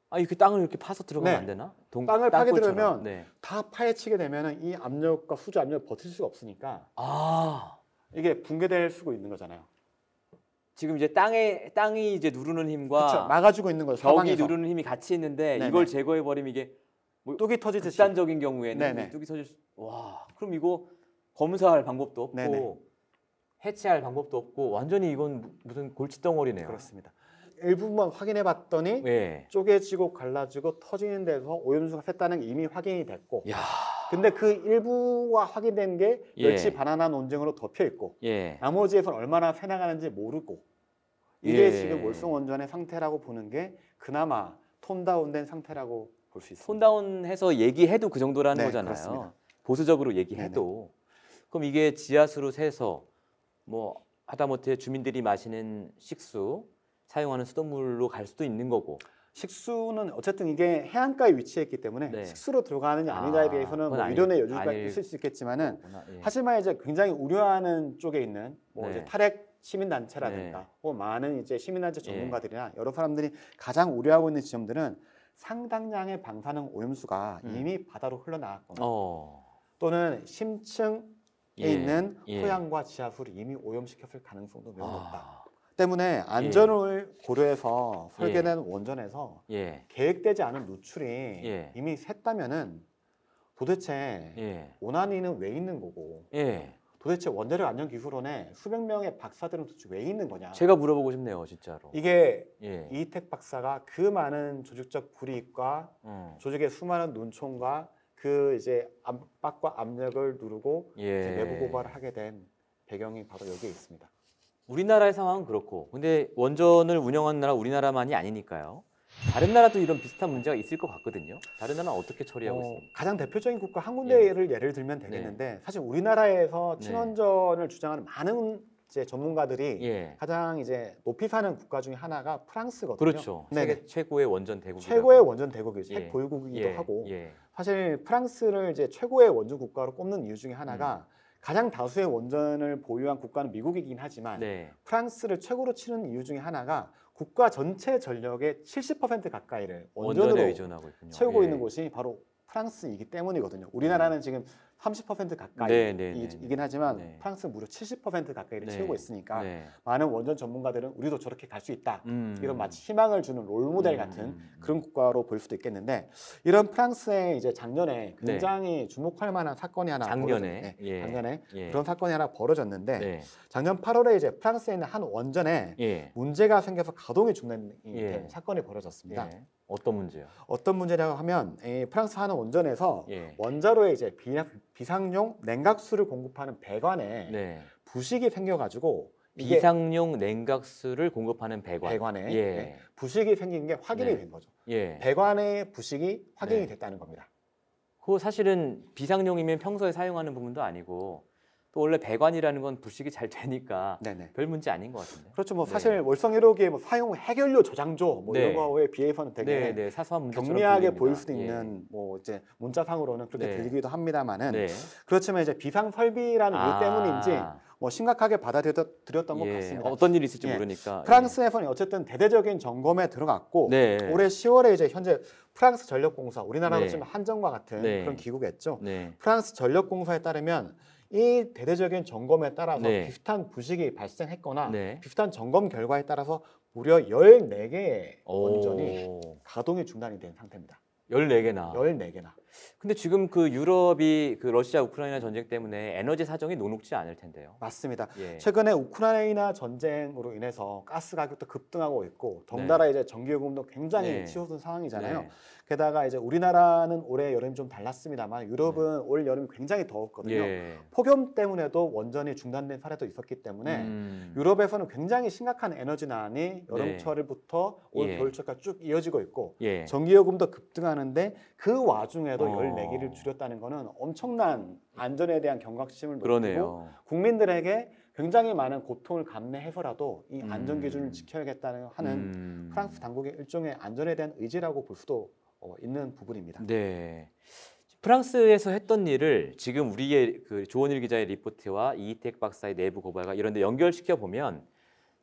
아 이렇게 땅을 이렇게 파서 들어가면 네. 안 되나? 동, 땅을 파게. 들으면 네. 다 파헤치게 되면은 이 압력과 수조 압력을 버틸 수가 없으니까 아 이게 붕괴될 수가 있는 거잖아요. 지금 이제 땅에 땅이 이제 누르는 힘과 그렇죠. 막아주고 있는 거죠. 벽이 사방에서. 누르는 힘이 같이 있는데 네네. 이걸 제거해 버리면 이게 뭐 뚝이 터지듯이 극단적인 경우에는 네네. 뚝이 터질 수, 와 그럼 이거 검사할 방법도 없고 네네. 해체할 방법도 없고 완전히 이건 무슨 골칫덩어리네요. 그렇습니다. 일부만 확인해 봤더니 예. 쪼개지고 갈라지고 터지는 데서 오염수가 샜다는 게 이미 확인이 됐고 야. 근데 그 일부가 확인된 게 예. 멸치 바나나 논쟁으로 덮여 있고 예. 나머지에서는 얼마나 새나가는지 모르고 이게 예. 지금 월성 원전의 상태라고 보는 게 그나마 톤다운된 상태라고 볼 수 있습니다. 손다운해서 얘기해도 그 정도라는 네, 거잖아요. 그렇습니다. 보수적으로 얘기해도 그럼 이게 지하수로 새서 뭐 하다못해 주민들이 마시는 식수 사용하는 수돗물로 갈 수도 있는 거고. 식수는 어쨌든 이게 해안가에 위치해 있기 때문에 네. 식수로 들어가느냐 아닌가에 아, 대해서는 그건 뭐 여지가 아닐 있을 수 있겠지만은. 예. 하지만 이제 굉장히 우려하는 쪽에 있는 뭐 네. 이제 탈핵 시민단체라든가 네. 혹은 많은 이제 시민단체 예. 전문가들이나 여러 사람들이 가장 우려하고 있는 지점들은 상당량의 방사능 오염수가 음. 이미 바다로 흘러나왔거나 어. 또는 심층에 예. 있는 예. 토양과 지하수를 이미 오염시켰을 가능성도 매우 높다. 아. 때문에 안전을 고려해서 설계된 예. 원전에서 예. 계획되지 않은 누출이 예. 이미 샜다면은 도대체 예. 원안위는 왜 있는 거고 예. 도대체 원자력 안전 기술원에 수백 명의 박사들은 도대체 왜 있는 거냐? 제가 물어보고 싶네요, 진짜로. 이게 예. 이희택 박사가 그 많은 조직적 불이익과 음. 조직의 수많은 눈총과 그 이제 압박과 압력을 누르고 예. 이제 내부 고발을 하게 된 배경이 바로 여기에 있습니다. 우리나라의 상황은 그렇고, 근데 원전을 운영하는 나라 우리나라만이 아니니까요. 다른 나라도 이런 비슷한 문제가 있을 것 같거든요. 다른 나라는 어떻게 처리하고 어, 있습니까? 가장 대표적인 국가 한 군데를 예 를 들면 되겠는데 사실 우리나라에서 네. 친원전을 주장하는 많은 이제 전문가들이 예. 가장 이제 높이 사는 국가 중에 하나가 프랑스거든요. 그렇죠. 세계 최고의 원전 대국이 최고의 원전 대국이죠. 예. 핵 보유국이기도 예. 하고 예. 사실 프랑스를 이제 최고의 원전 국가로 꼽는 이유 중에 하나가 음. 가장 다수의 원전을 보유한 국가는 미국이긴 하지만 네. 프랑스를 최고로 치는 이유 중에 하나가 국가 전체 전력의 70% 가까이를 원전으로. 채우고 예. 있는 곳이 바로 프랑스이기 때문이거든요. 우리나라는 지금 30% 가까이 네, 네, 네, 이긴 하지만 네. 프랑스 는 무려 70% 가까이를 네. 채우고 있으니까 네. 많은 원전 전문가들은 우리도 저렇게 갈 수 있다. 음. 이런 마치 희망을 주는 롤 모델 음, 같은 음, 음. 그런 국가로 볼 수도 있겠는데 이런 프랑스의 이제 작년에 네. 굉장히 주목할 만한 사건이 하나 작년에, 네, 예. 작년에 예. 그런 사건이 하나 벌어졌는데 네. 작년 8월에 이제 프랑스에 있는 한 원전에 예. 문제가 생겨서 가동이 중단된 예. 사건이 벌어졌습니다. 예. 어떤 문제요? 어떤 문제냐고 하면 이 프랑스 한 원전에서 예. 원자로에 이제 비, 비상용 냉각수를 공급하는 배관에 네. 부식이 생겨가지고 비상용 냉각수를 공급하는 배관. 배관에 예. 네, 부식이 생긴 게 확인이 네. 된 거죠. 예. 배관의 부식이 확인이 네. 됐다는 겁니다. 그 사실은 비상용이면 평소에 사용하는 부분도 아니고 또 원래 배관이라는 건 불식이 잘 되니까 네네. 별 문제 아닌 것 같은데. 그렇죠. 뭐 네. 사실 월성 1호기의 뭐 사용 해결료 저장조 뭐 네. 이런 거에 비해서는 되게 네, 네, 사소한 경미하게. 보일 수도 예. 있는 뭐 이제 문자상으로는 그렇게 네. 들리기도 합니다만은 네. 그렇지만 이제 비상 설비라는 이유 때문인지 아, 뭐 심각하게 받아들였던 것 예. 같습니다. 어떤 일이 있을지 예. 모르니까. 프랑스에서는 어쨌든 대대적인 점검에 들어갔고 네. 올해 10월에 이제 현재 프랑스 전력공사 우리나라로 네. 치면 한전과 같은 네. 그런 기구겠죠. 네. 프랑스 전력공사에 따르면 이 대대적인 점검에 따라서 네. 비슷한 부식이 발생했거나 네. 비슷한 점검 결과에 따라서 무려 14개의 오. 원전이 가동이 중단이 된 상태입니다. 14개나. 14개나. 근데 지금 그 유럽이 그 러시아 우크라이나 전쟁 때문에 에너지 사정이 녹록지 않을 텐데요. 맞습니다. 예. 최근에 우크라이나 전쟁으로 인해서 가스 가격도 급등하고 있고 덩달아 이제 전기 요금도 굉장히 네. 치솟은 상황이잖아요. 네. 게다가 이제 우리나라는 올해 여름이 좀 달랐습니다만 유럽은 올 여름이 굉장히 더웠거든요. 예. 폭염 때문에도 원전이 중단된 사례도 있었기 때문에 음. 유럽에서는 굉장히 심각한 에너지난이 여름철부터 올 예. 겨울철까지 쭉 이어지고 있고 예. 전기 요금도 급등하는데 그 와중에도 어. 14기를 줄였다는 거는 엄청난 안전에 대한 경각심을 높이고. 국민들에게 굉장히 많은 고통을 감내해서라도 이 음. 안전 기준을 지켜야겠다는 하는 음. 프랑스 당국의 일종의 안전에 대한 의지라고 볼 수도 어, 있는 부분입니다. 네. 프랑스에서 했던 일을 지금 우리의 그 조원일 기자의 리포트와 이희택 박사의 내부 고발과 이런 데 연결시켜 보면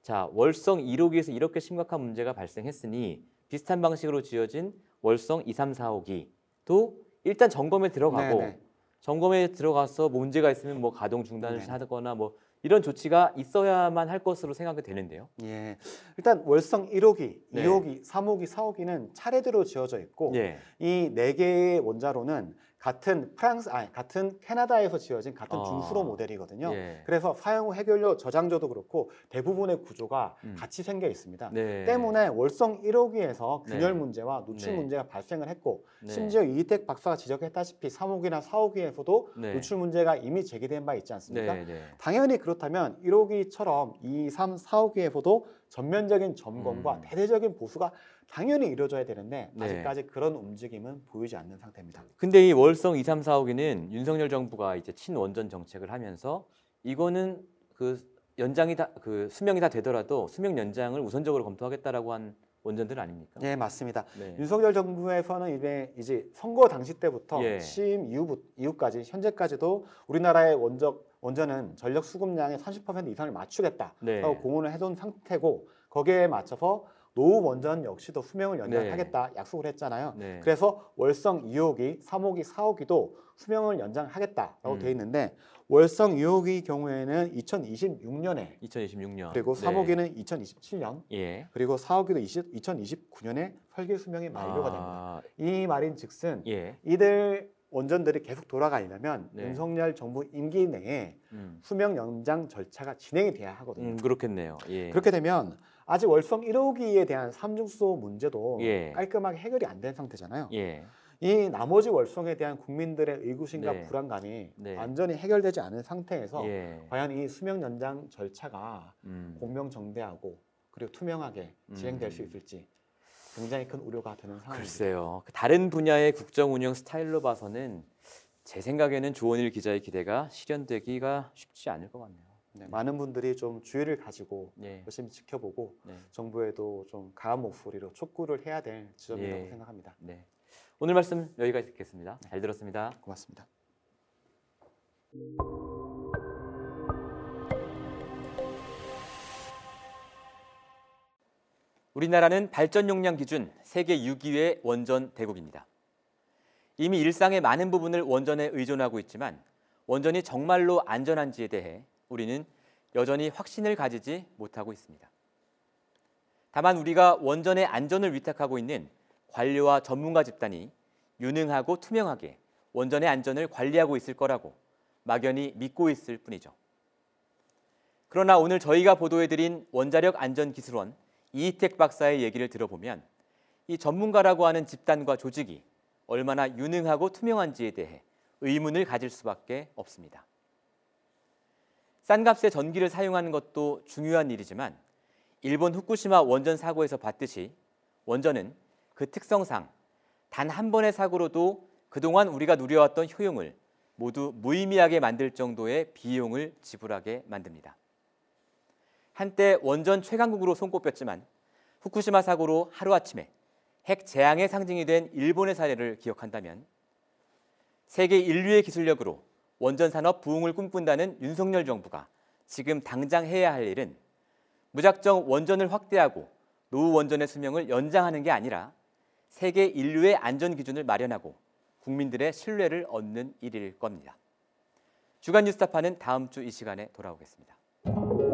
자, 월성 1호기에서 이렇게 심각한 문제가 발생했으니 비슷한 방식으로 지어진 월성 2, 3, 4호기도 일단 점검에 들어가고 네네. 점검에 들어가서 문제가 있으면 뭐 가동 중단을 네. 하거나 뭐 이런 조치가 있어야만 할 것으로 생각이 되는데요. 예. 일단 월성 1호기, 네. 2호기, 3호기, 4호기는 차례대로 지어져 있고 예. 이네 개의 원자로는 같은 프랑스, 아니 같은 캐나다에서 지어진 같은 아. 중수로 모델이거든요. 예. 그래서 사용 후 해결료 저장조도 그렇고 대부분의 구조가 음. 같이 생겨 있습니다. 네. 때문에 월성 1호기에서 균열 네. 문제와 누출 네. 문제가 발생을 했고 네. 심지어 이희택 박사가 지적했다시피 3호기나 4호기에서도 네. 누출 문제가 이미 제기된 바 있지 않습니까? 네, 네. 당연히 그렇다면 1호기처럼 2, 3, 4호기에서도 전면적인 점검과 음. 대대적인 보수가 당연히 이루어져야 되는데 네. 아직까지 그런 움직임은 보이지 않는 상태입니다. 근데 이 월성 2, 3, 4호기는 윤석열 정부가 이제 친원전 정책을 하면서 이거는 그 연장이 다 그 수명이 다 되더라도 수명 연장을 우선적으로 검토하겠다라고 한 원전들 아닙니까? 네, 맞습니다. 네. 윤석열 정부에서는 이제, 이제 선거 당시 때부터 예. 취임 이후, 이후까지 현재까지도 우리나라의 원적, 원전은 전력 수급량의 30% 이상을 맞추겠다라고 네. 공언을 해둔 상태고 거기에 맞춰서 노후 원전 역시도 수명을 연장하겠다 약속을 했잖아요. 네. 그래서 월성 2호기, 3호기, 4호기도 수명을 연장하겠다라고 음. 돼 있는데 월성 2호기 경우에는 2026년에 2026년. 그리고 네. 3호기는 2027년 예. 그리고 4호기도 20, 2029년에 설계 수명이 만료가 됩니다. 아, 이 말인 즉슨 예. 이들 원전들이 계속 돌아가려면 네. 윤석열 정부 임기 내에 음. 수명 연장 절차가 진행이 돼야 하거든요. 음, 그렇겠네요. 예. 그렇게 되면 아직 월성 1호기에 대한 삼중수소 문제도 예. 깔끔하게 해결이 안 된 상태잖아요. 예. 이 나머지 월성에 대한 국민들의 의구심과 네. 불안감이 네. 완전히 해결되지 않은 상태에서 예. 과연 이 수명 연장 절차가 음. 공명정대하고 그리고 투명하게 진행될 수 음. 있을지 굉장히 큰 우려가 되는 상황입니다. 글쎄요. 그 다른 분야의 국정 운영 스타일로 봐서는 제 생각에는 조원일 기자의 기대가 실현되기가 쉽지 않을 것 같네요. 네, 많은 분들이 좀 주의를 가지고 예. 열심히 지켜보고 네. 정부에도 좀 강한 목소리로 촉구를 해야 될 지점이라고 예. 생각합니다. 네. 오늘 말씀 여기까지 듣겠습니다. 잘 들었습니다. 고맙습니다. 우리나라는 발전 용량 기준 세계 6위의 원전 대국입니다. 이미 일상의 많은 부분을 원전에 의존하고 있지만 원전이 정말로 안전한지에 대해 우리는 여전히 확신을 가지지 못하고 있습니다. 다만 우리가 원전의 안전을 위탁하고 있는 관료와 전문가 집단이 유능하고 투명하게 원전의 안전을 관리하고 있을 거라고 막연히 믿고 있을 뿐이죠. 그러나 오늘 저희가 보도해드린 원자력 안전기술원 이희택 박사의 얘기를 들어보면 이 전문가라고 하는 집단과 조직이 얼마나 유능하고 투명한지에 대해 의문을 가질 수밖에 없습니다. 싼 값에 전기를 사용하는 것도 중요한 일이지만 일본 후쿠시마 원전 사고에서 봤듯이 원전은 그 특성상 단 한 번의 사고로도 그동안 우리가 누려왔던 효용을 모두 무의미하게 만들 정도의 비용을 지불하게 만듭니다. 한때 원전 최강국으로 손꼽혔지만 후쿠시마 사고로 하루아침에 핵 재앙의 상징이 된 일본의 사례를 기억한다면 세계 인류의 기술력으로 원전 산업 부흥을 꿈꾼다는 윤석열 정부가 지금 당장 해야 할 일은 무작정 원전을 확대하고 노후 원전의 수명을 연장하는 게 아니라 세계 인류의 안전 기준을 마련하고 국민들의 신뢰를 얻는 일일 겁니다. 주간 뉴스타파는 다음 주 이 시간에 돌아오겠습니다.